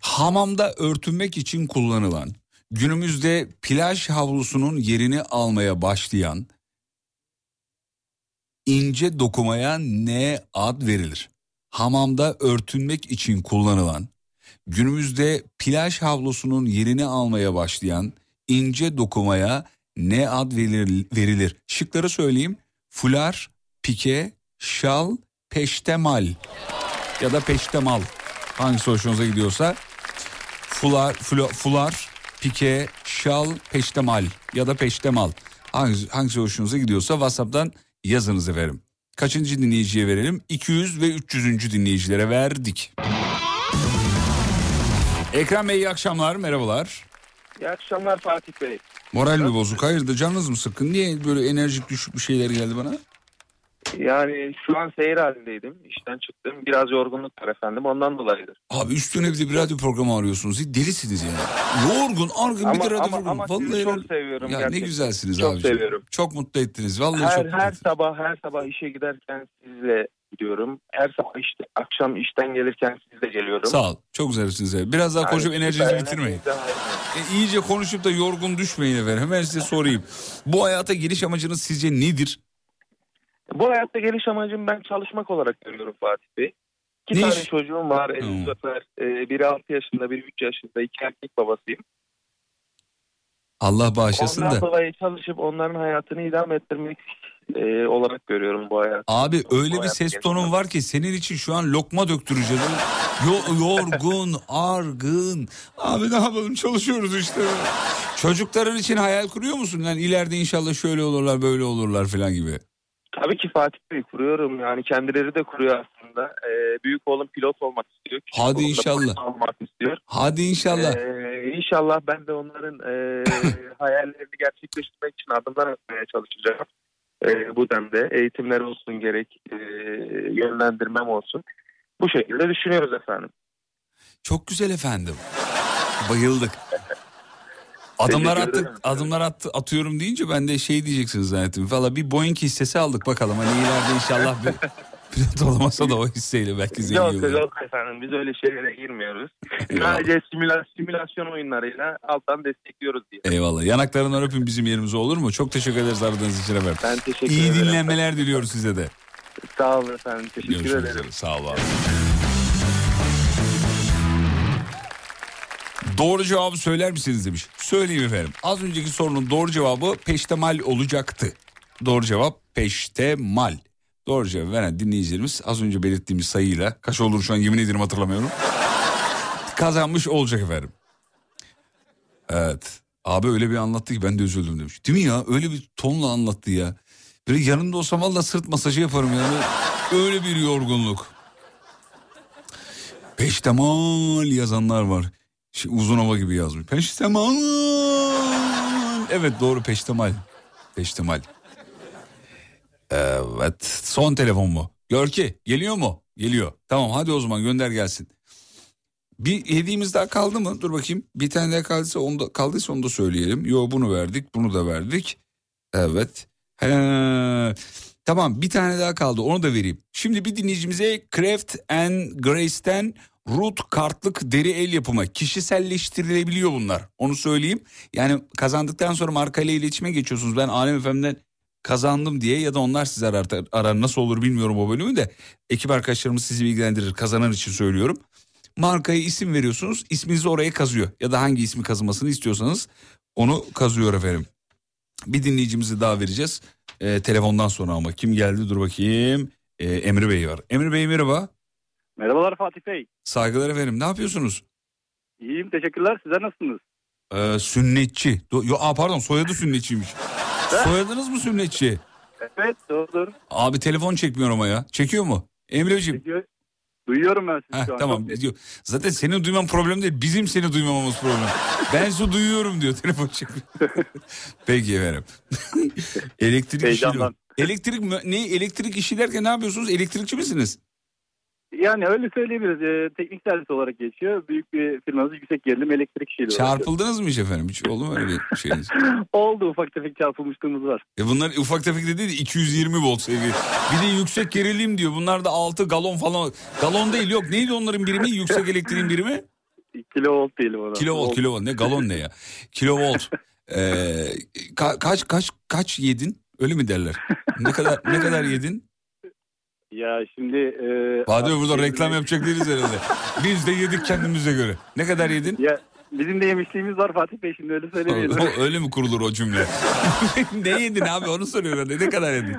Hamamda örtünmek için kullanılan, günümüzde plaj havlusunun yerini almaya başlayan ince dokumaya ne ad verilir? Hamamda örtünmek için kullanılan, günümüzde plaj havlusunun yerini almaya başlayan ince dokumaya ne ad verilir? Şıkları söyleyeyim. Fular, pike, şal, peştemal ya da peştemal. Hangisi hoşunuza gidiyorsa. Fular, fular, fular pike, şal, peştemal ya da peştemal. Hangisi, hangisi hoşunuza gidiyorsa WhatsApp'tan yazınız efendim. Kaçıncı dinleyiciye verelim? 200 ve 300. dinleyicilere verdik. Ekrem Bey iyi akşamlar, merhabalar. İyi akşamlar Fatih Bey. Moral mi bozuk? Hayırdır canınız mı sıkkın? Niye böyle enerjik düşük bir şeyler geldi bana? Yani şu an seyir halindeydim. İşten çıktım. Biraz yorgunluk var efendim. Ondan dolayıdır. Abi üstüne bir de bir radyo programı arıyorsunuz. Delisiniz yani. Yorgun, argın bir de radyo ama- programı. ama sizi Vallahi çok helal- seviyorum Ya ne güzelsiniz Çok abi. seviyorum. Çok mutlu ettiniz. Vallahi Her, çok mutlu her ettiniz. sabah her sabah işe giderken sizle gidiyorum. Her sabah işte akşam işten gelirken sizle geliyorum. Sağ ol. Çok güzelsiniz. Biraz daha Yani konuşup enerjinizi bitirmeyin. E, iyice konuşup da yorgun düşmeyin efendim. Hemen size sorayım. Bu hayata geliş amacınız sizce nedir? Bu hayatta geliş amacım ben çalışmak olarak görüyorum Fatih Bey. İki Ne tane iş? çocuğum var. Hmm. Hmm. Zafer, e, biri 6 yaşında, biri 3 yaşında. iki erkek babasıyım. Allah bağışlasın Ondan da. dolayı çalışıp onların hayatını idame ettirmek e, olarak görüyorum bu hayatı. Abi Bu öyle bir hayatta ses tonun var ki senin için şu an lokma döktüreceğiz. Yo- yorgun, [laughs] argın. Abi ne yapalım çalışıyoruz işte. Çocukların için hayal kuruyor musun? Yani ileride inşallah şöyle olurlar böyle olurlar falan gibi. Tabii ki Fatih Bey kuruyorum. Yani kendileri de kuruyor aslında. E, büyük oğlum pilot olmak istiyor. Küçük Hadi inşallah. olmak istiyor. Hadi inşallah. Ee, inşallah ben de onların e, [laughs] hayallerini gerçekleştirmek için adımlar atmaya çalışacağım. E, bu demde eğitimler olsun gerek, e, yönlendirmem olsun. Bu şekilde düşünüyoruz efendim. Çok güzel efendim. Bayıldık. Adımlar attık, adımlar attı, atıyorum deyince ben de şey diyeceksiniz zannettim. Valla bir Boeing hissesi aldık bakalım. Hani ileride inşallah bir [laughs] pilot olamasa da o hisseyle belki zengin Yok olur. yok efendim biz öyle şeylere girmiyoruz. [laughs] Sadece simüla- simülasyon oyunlarıyla alttan destekliyoruz diye. Eyvallah. Yanaklarından öpün bizim yerimize olur mu? Çok teşekkür ederiz aradığınız için efendim. Ben teşekkür İyi ederim. dinlenmeler diliyoruz size de. Sağ olun efendim. Teşekkür Görüşmek ederim. üzere. Sağ ol abi. Doğru cevabı söyler misiniz demiş. Söyleyeyim efendim. Az önceki sorunun doğru cevabı peştemal olacaktı. Doğru cevap peştemal. Doğru cevap veren dinleyicilerimiz az önce belirttiğimiz sayıyla kaç olur şu an yemin ederim hatırlamıyorum. [laughs] Kazanmış olacak efendim. Evet. Abi öyle bir anlattı ki ben de üzüldüm demiş. Değil mi ya? Öyle bir tonla anlattı ya. Böyle yanında olsam valla sırt masajı yaparım yani. Öyle bir yorgunluk. Peştemal yazanlar var. Şey, uzun hava gibi yazmış. Peştemal. Evet doğru peştemal. Peştemal. Evet. Son telefon mu? Gör ki geliyor mu? Geliyor. Tamam hadi o zaman gönder gelsin. Bir hediyemiz daha kaldı mı? Dur bakayım. Bir tane daha kaldıysa onu da, kaldıysa onu da söyleyelim. Yo bunu verdik, bunu da verdik. Evet. He. Tamam bir tane daha kaldı onu da vereyim. Şimdi bir dinleyicimize Craft and Grace'ten Root kartlık deri el yapımı kişiselleştirilebiliyor bunlar. Onu söyleyeyim. Yani kazandıktan sonra markayla iletişime geçiyorsunuz. Ben Alem FM'den kazandım diye ya da onlar sizi arar, arar. Nasıl olur bilmiyorum o bölümü de. Ekip arkadaşlarımız sizi bilgilendirir. Kazanan için söylüyorum. Markaya isim veriyorsunuz. isminizi oraya kazıyor. Ya da hangi ismi kazımasını istiyorsanız onu kazıyor efendim. Bir dinleyicimizi daha vereceğiz. Ee, telefondan sonra ama kim geldi dur bakayım. Ee, Emre Bey var. Emre Bey merhaba. Merhabalar Fatih Bey. Saygılar efendim. Ne yapıyorsunuz? İyiyim teşekkürler. Sizler nasılsınız? Ee, sünnetçi. Do- Yo, aa, pardon soyadı sünnetçiymiş. Soyadınız mı sünnetçi? Evet doğrudur. Abi telefon çekmiyor ama ya. Çekiyor mu? Emreciğim. Çekiyor. Duyuyorum ben sizi Heh, şu an. tamam. Diyor. Zaten senin duyman problem değil. Bizim seni duymamamız problem. ben su duyuyorum diyor. [laughs] Telefon çekmiyor. [laughs] Peki efendim. [laughs] elektrik işi. Heyecandan. Elektrik ne elektrik işi derken ne yapıyorsunuz? Elektrikçi misiniz? Yani öyle söyleyebiliriz. Ee, teknik servis olarak geçiyor. Büyük bir firmanız yüksek gerilim elektrik uğraşıyor. Çarpıldınız mı hiç efendim? Hiç oldu mu öyle bir şeyiniz? [laughs] Oldu ufak tefek çarpılmışlığımız var. E bunlar ufak tefek de değil 220 volt seviyesi. Bir de yüksek gerilim diyor. Bunlar da 6 galon falan. Galon değil yok. Neydi onların birimi? Yüksek elektriğin birimi? Kilovolt diyelim ona. Kilovolt, kilovolt. Ne galon ne ya? Kilovolt. [laughs] Ee, ka- kaç kaç kaç yedin? Öyle mi derler? Ne kadar ne kadar yedin? Ya şimdi... E, Vadi burada abi- reklam yapacak değiliz herhalde. [laughs] Biz de yedik kendimize göre. Ne kadar yedin? Ya bizim de yemişliğimiz var Fatih Bey şimdi öyle söylemeyelim. O- öyle mi kurulur o cümle? [laughs] ne yedin abi onu soruyorum. Ne kadar yedin?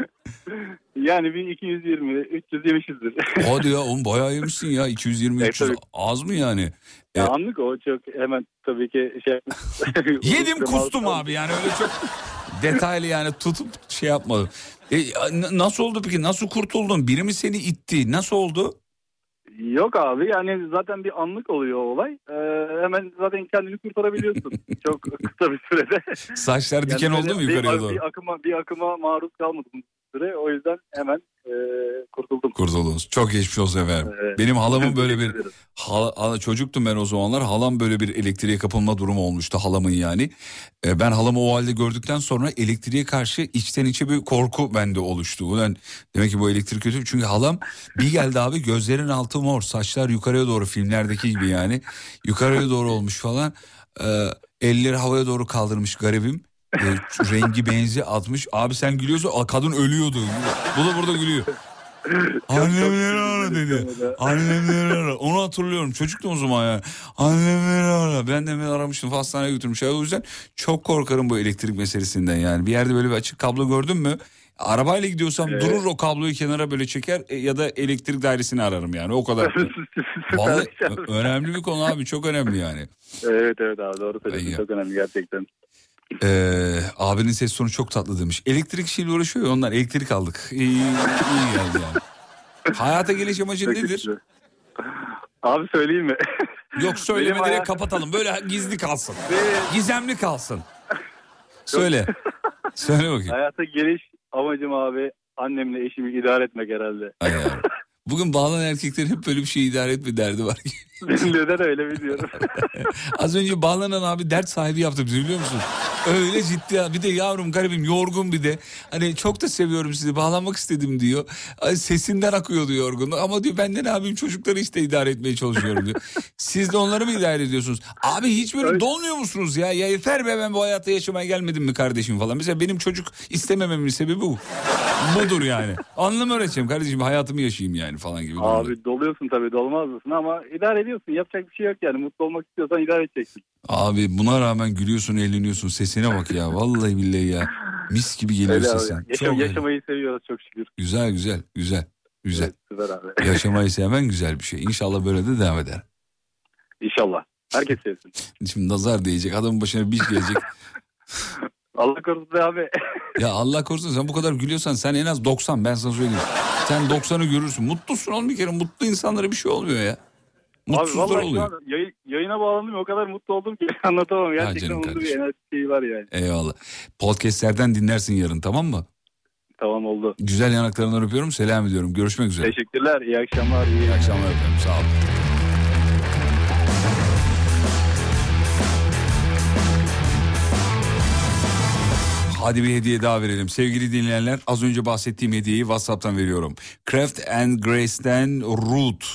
yani bir 220, 300 yemişizdir. Hadi ya oğlum bayağı yemişsin ya. 220 Evet, 300 tabii. az mı yani? ya anlık o çok hemen tabii ki şey... Yedim [laughs] kustum abi yani öyle çok detaylı yani tutup şey yapmadım. E, nasıl oldu peki? Nasıl kurtuldun? Biri mi seni itti? Nasıl oldu? Yok abi yani zaten bir anlık oluyor olay. Ee, hemen zaten kendini kurtarabiliyorsun. [laughs] çok kısa bir sürede. Saçlar Yani diken oldu böyle mu yukarıya doğru? Bir akıma, bir akıma maruz kalmadım süre. O yüzden hemen e, kurtuldum. Kurtuldunuz. Çok geçmiş olsun efendim. Evet. Benim halamın böyle bir hala- çocuktum ben o zamanlar. Halam böyle bir elektriğe kapılma durumu olmuştu halamın yani. E, ben halamı o halde gördükten sonra elektriğe karşı içten içe bir korku bende oluştu. Ulan demek ki bu elektrik kötü. Çünkü halam bir geldi abi gözlerin altı mor, saçlar yukarıya doğru filmlerdeki gibi yani. Yukarıya doğru olmuş falan. E, elleri havaya doğru kaldırmış garibim. E, rengi benzi atmış. Abi sen gülüyorsun kadın ölüyordu. Bu da burada gülüyor. Annemleri ara dedi. Annemleri ara. Onu hatırlıyorum. Çocuktum o zaman ya. Annemleri ara. Ben de beni aramıştım. Hastaneye götürmüş. O yüzden çok korkarım bu elektrik meselesinden yani. Bir yerde böyle bir açık kablo gördün mü? Arabayla gidiyorsam Evet. durur o kabloyu kenara böyle çeker e, ya da elektrik dairesini ararım yani o kadar. [laughs] Vallahi önemli bir konu abi çok önemli yani. Evet evet abi doğru söylüyorsun. Çok önemli gerçekten. Ee, abinin ses tonu çok tatlı demiş. Elektrik işiyle uğraşıyor ya ondan elektrik aldık. İyi, iyi geldi yani. Hayata geliş amacın Çok nedir? güzel. Abi söyleyeyim mi? Yok [laughs] söyleme Benim direkt hayat- kapatalım. Böyle gizli kalsın. [laughs] Benim- Gizemli kalsın. Söyle. [laughs] Söyle bakayım. Hayata geliş amacım abi annemle eşimi idare etmek herhalde. Ay. Bugün bağlanan erkeklerin hep böyle bir şey idare etme derdi var. [laughs] Neden öyle biliyorum. [laughs] Az önce bağlanan abi dert sahibi yaptı bizi biliyor musun? Öyle ciddi ya. Bir de yavrum garibim yorgun bir de. Hani çok da seviyorum sizi bağlanmak istedim diyor. Sesinden akıyordu yorgunluk. Ama diyor ben de ne yapayım çocukları işte idare etmeye çalışıyorum diyor. Siz de onları mı idare ediyorsunuz? Abi hiç böyle dolmuyor musunuz ya? Ya yeter be ben bu hayatta yaşamaya gelmedim mi kardeşim falan. Mesela benim çocuk istemememin sebebi bu. Budur yani. Anlamı öğreteceğim kardeşim hayatımı yaşayayım yani falan gibi. abi doluyorsun tabii dolmaz mısın ama idare ediyorsun. Yapacak bir şey yok yani. Mutlu olmak istiyorsan idare edeceksin. Abi buna rağmen gülüyorsun eğleniyorsun sesine bak ya vallahi billahi ya mis gibi geliyor Öyle abi. sesin. Yaşam- Çok yaşamayı seviyoruz çok şükür. güzel güzel güzel güzel. Evet, abi. [laughs] Yaşamayı sevmen güzel bir şey. İnşallah böyle de devam eder. İnşallah. Herkes sevsin. [laughs] Şimdi nazar değecek adamın başına bir gelecek. [laughs] Allah korusun abi. ya Allah korusun sen bu kadar gülüyorsan sen en az 90 ben sana söyleyeyim. Sen 90'ı görürsün. Mutlusun oğlum bir kere mutlu insanlara bir şey olmuyor ya. Abi Mutsuzlar şu oluyor. an yayı- yayına bağlandım o kadar mutlu oldum ki [laughs] anlatamam. Gerçekten mutlu bir enerji şeyi var yani. Eyvallah. Podcastlerden dinlersin yarın tamam mı? Tamam oldu. Güzel yanaklarından öpüyorum selam ediyorum. Görüşmek üzere. Teşekkürler. İyi akşamlar. İyi, İyi akşamlar efendim sağ olun. Hadi bir hediye daha verelim. Sevgili dinleyenler az önce bahsettiğim hediyeyi WhatsApp'tan veriyorum. Craft and Grace'den Root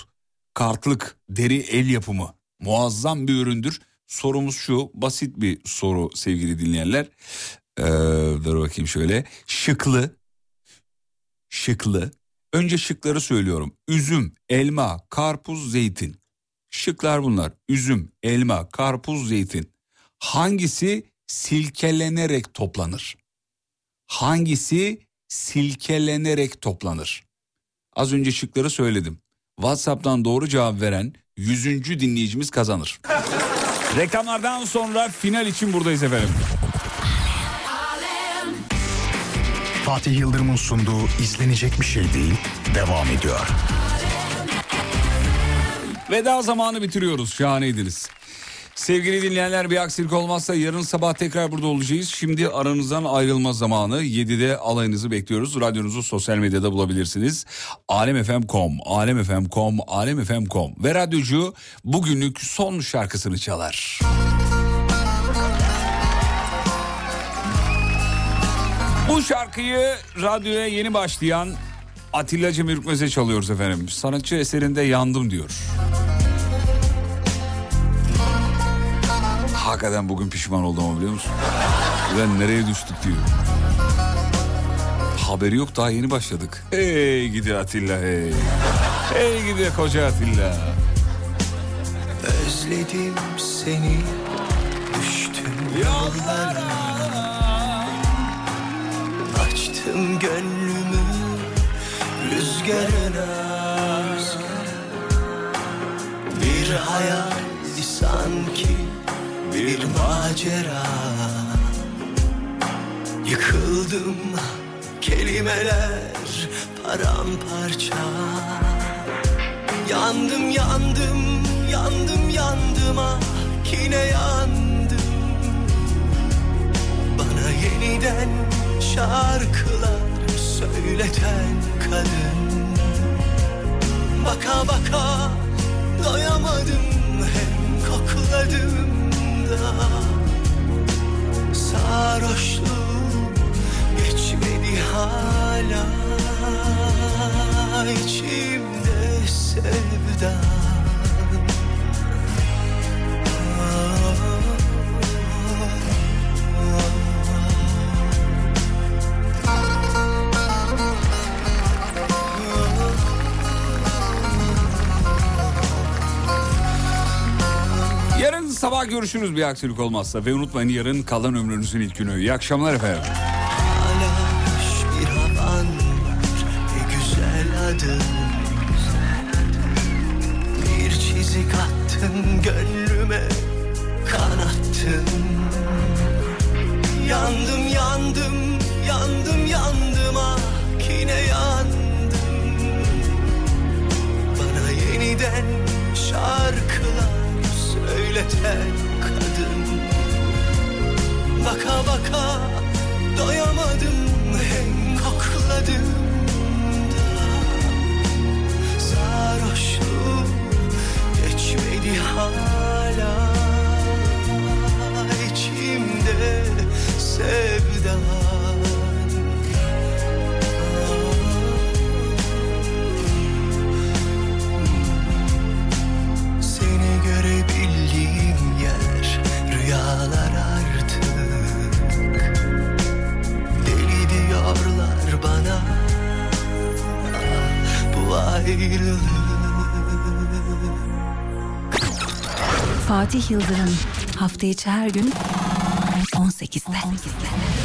kartlık deri el yapımı muazzam bir üründür. Sorumuz şu basit bir soru sevgili dinleyenler. Ee, dur bakayım şöyle şıklı şıklı önce şıkları söylüyorum. Üzüm, elma, karpuz, zeytin. Şıklar bunlar. Üzüm, elma, karpuz, zeytin. Hangisi silkelenerek toplanır? Hangisi silkelenerek toplanır? Az önce şıkları söyledim. WhatsApp'tan doğru cevap veren 100. dinleyicimiz kazanır. [laughs] Reklamlardan sonra final için buradayız efendim. Fatih Yıldırım'ın sunduğu izlenecek bir şey değil devam ediyor. Veda zamanı bitiriyoruz. Şahaneydiniz. Sevgili dinleyenler bir aksilik olmazsa yarın sabah tekrar burada olacağız. Şimdi aranızdan ayrılma zamanı. 7'de alayınızı bekliyoruz. Radyonuzu sosyal medyada bulabilirsiniz. alemfm.com, alemfm.com, alemfm.com ve radyocu bugünlük son şarkısını çalar. Bu şarkıyı radyoya yeni başlayan Atilla Cem Ürkmez'e çalıyoruz efendim. Sanatçı eserinde yandım diyor. Hakikaten bugün pişman oldum ama biliyor musun? Ulan nereye düştük diyor. Haberi yok daha yeni başladık. Hey gidi Atilla hey. Hey gidi koca Atilla. Özledim seni Düştüm yollara Açtım gönlümü rüzgarına Bir hayaldi sanki bir macera. Yıkıldım kelimeler paramparça. Yandım yandım yandım yandım ah yine yandım. Bana yeniden şarkılar söyleten kadın. Baka baka doyamadım hem kokladım da Sarhoşluğum geçmedi hala içimde sevdan sabah görüşürüz bir aksilik olmazsa. Ve unutmayın yarın kalan ömrünüzün ilk günü. İyi akşamlar efendim. Fatih Yıldırım hafta içi her gün 18'de.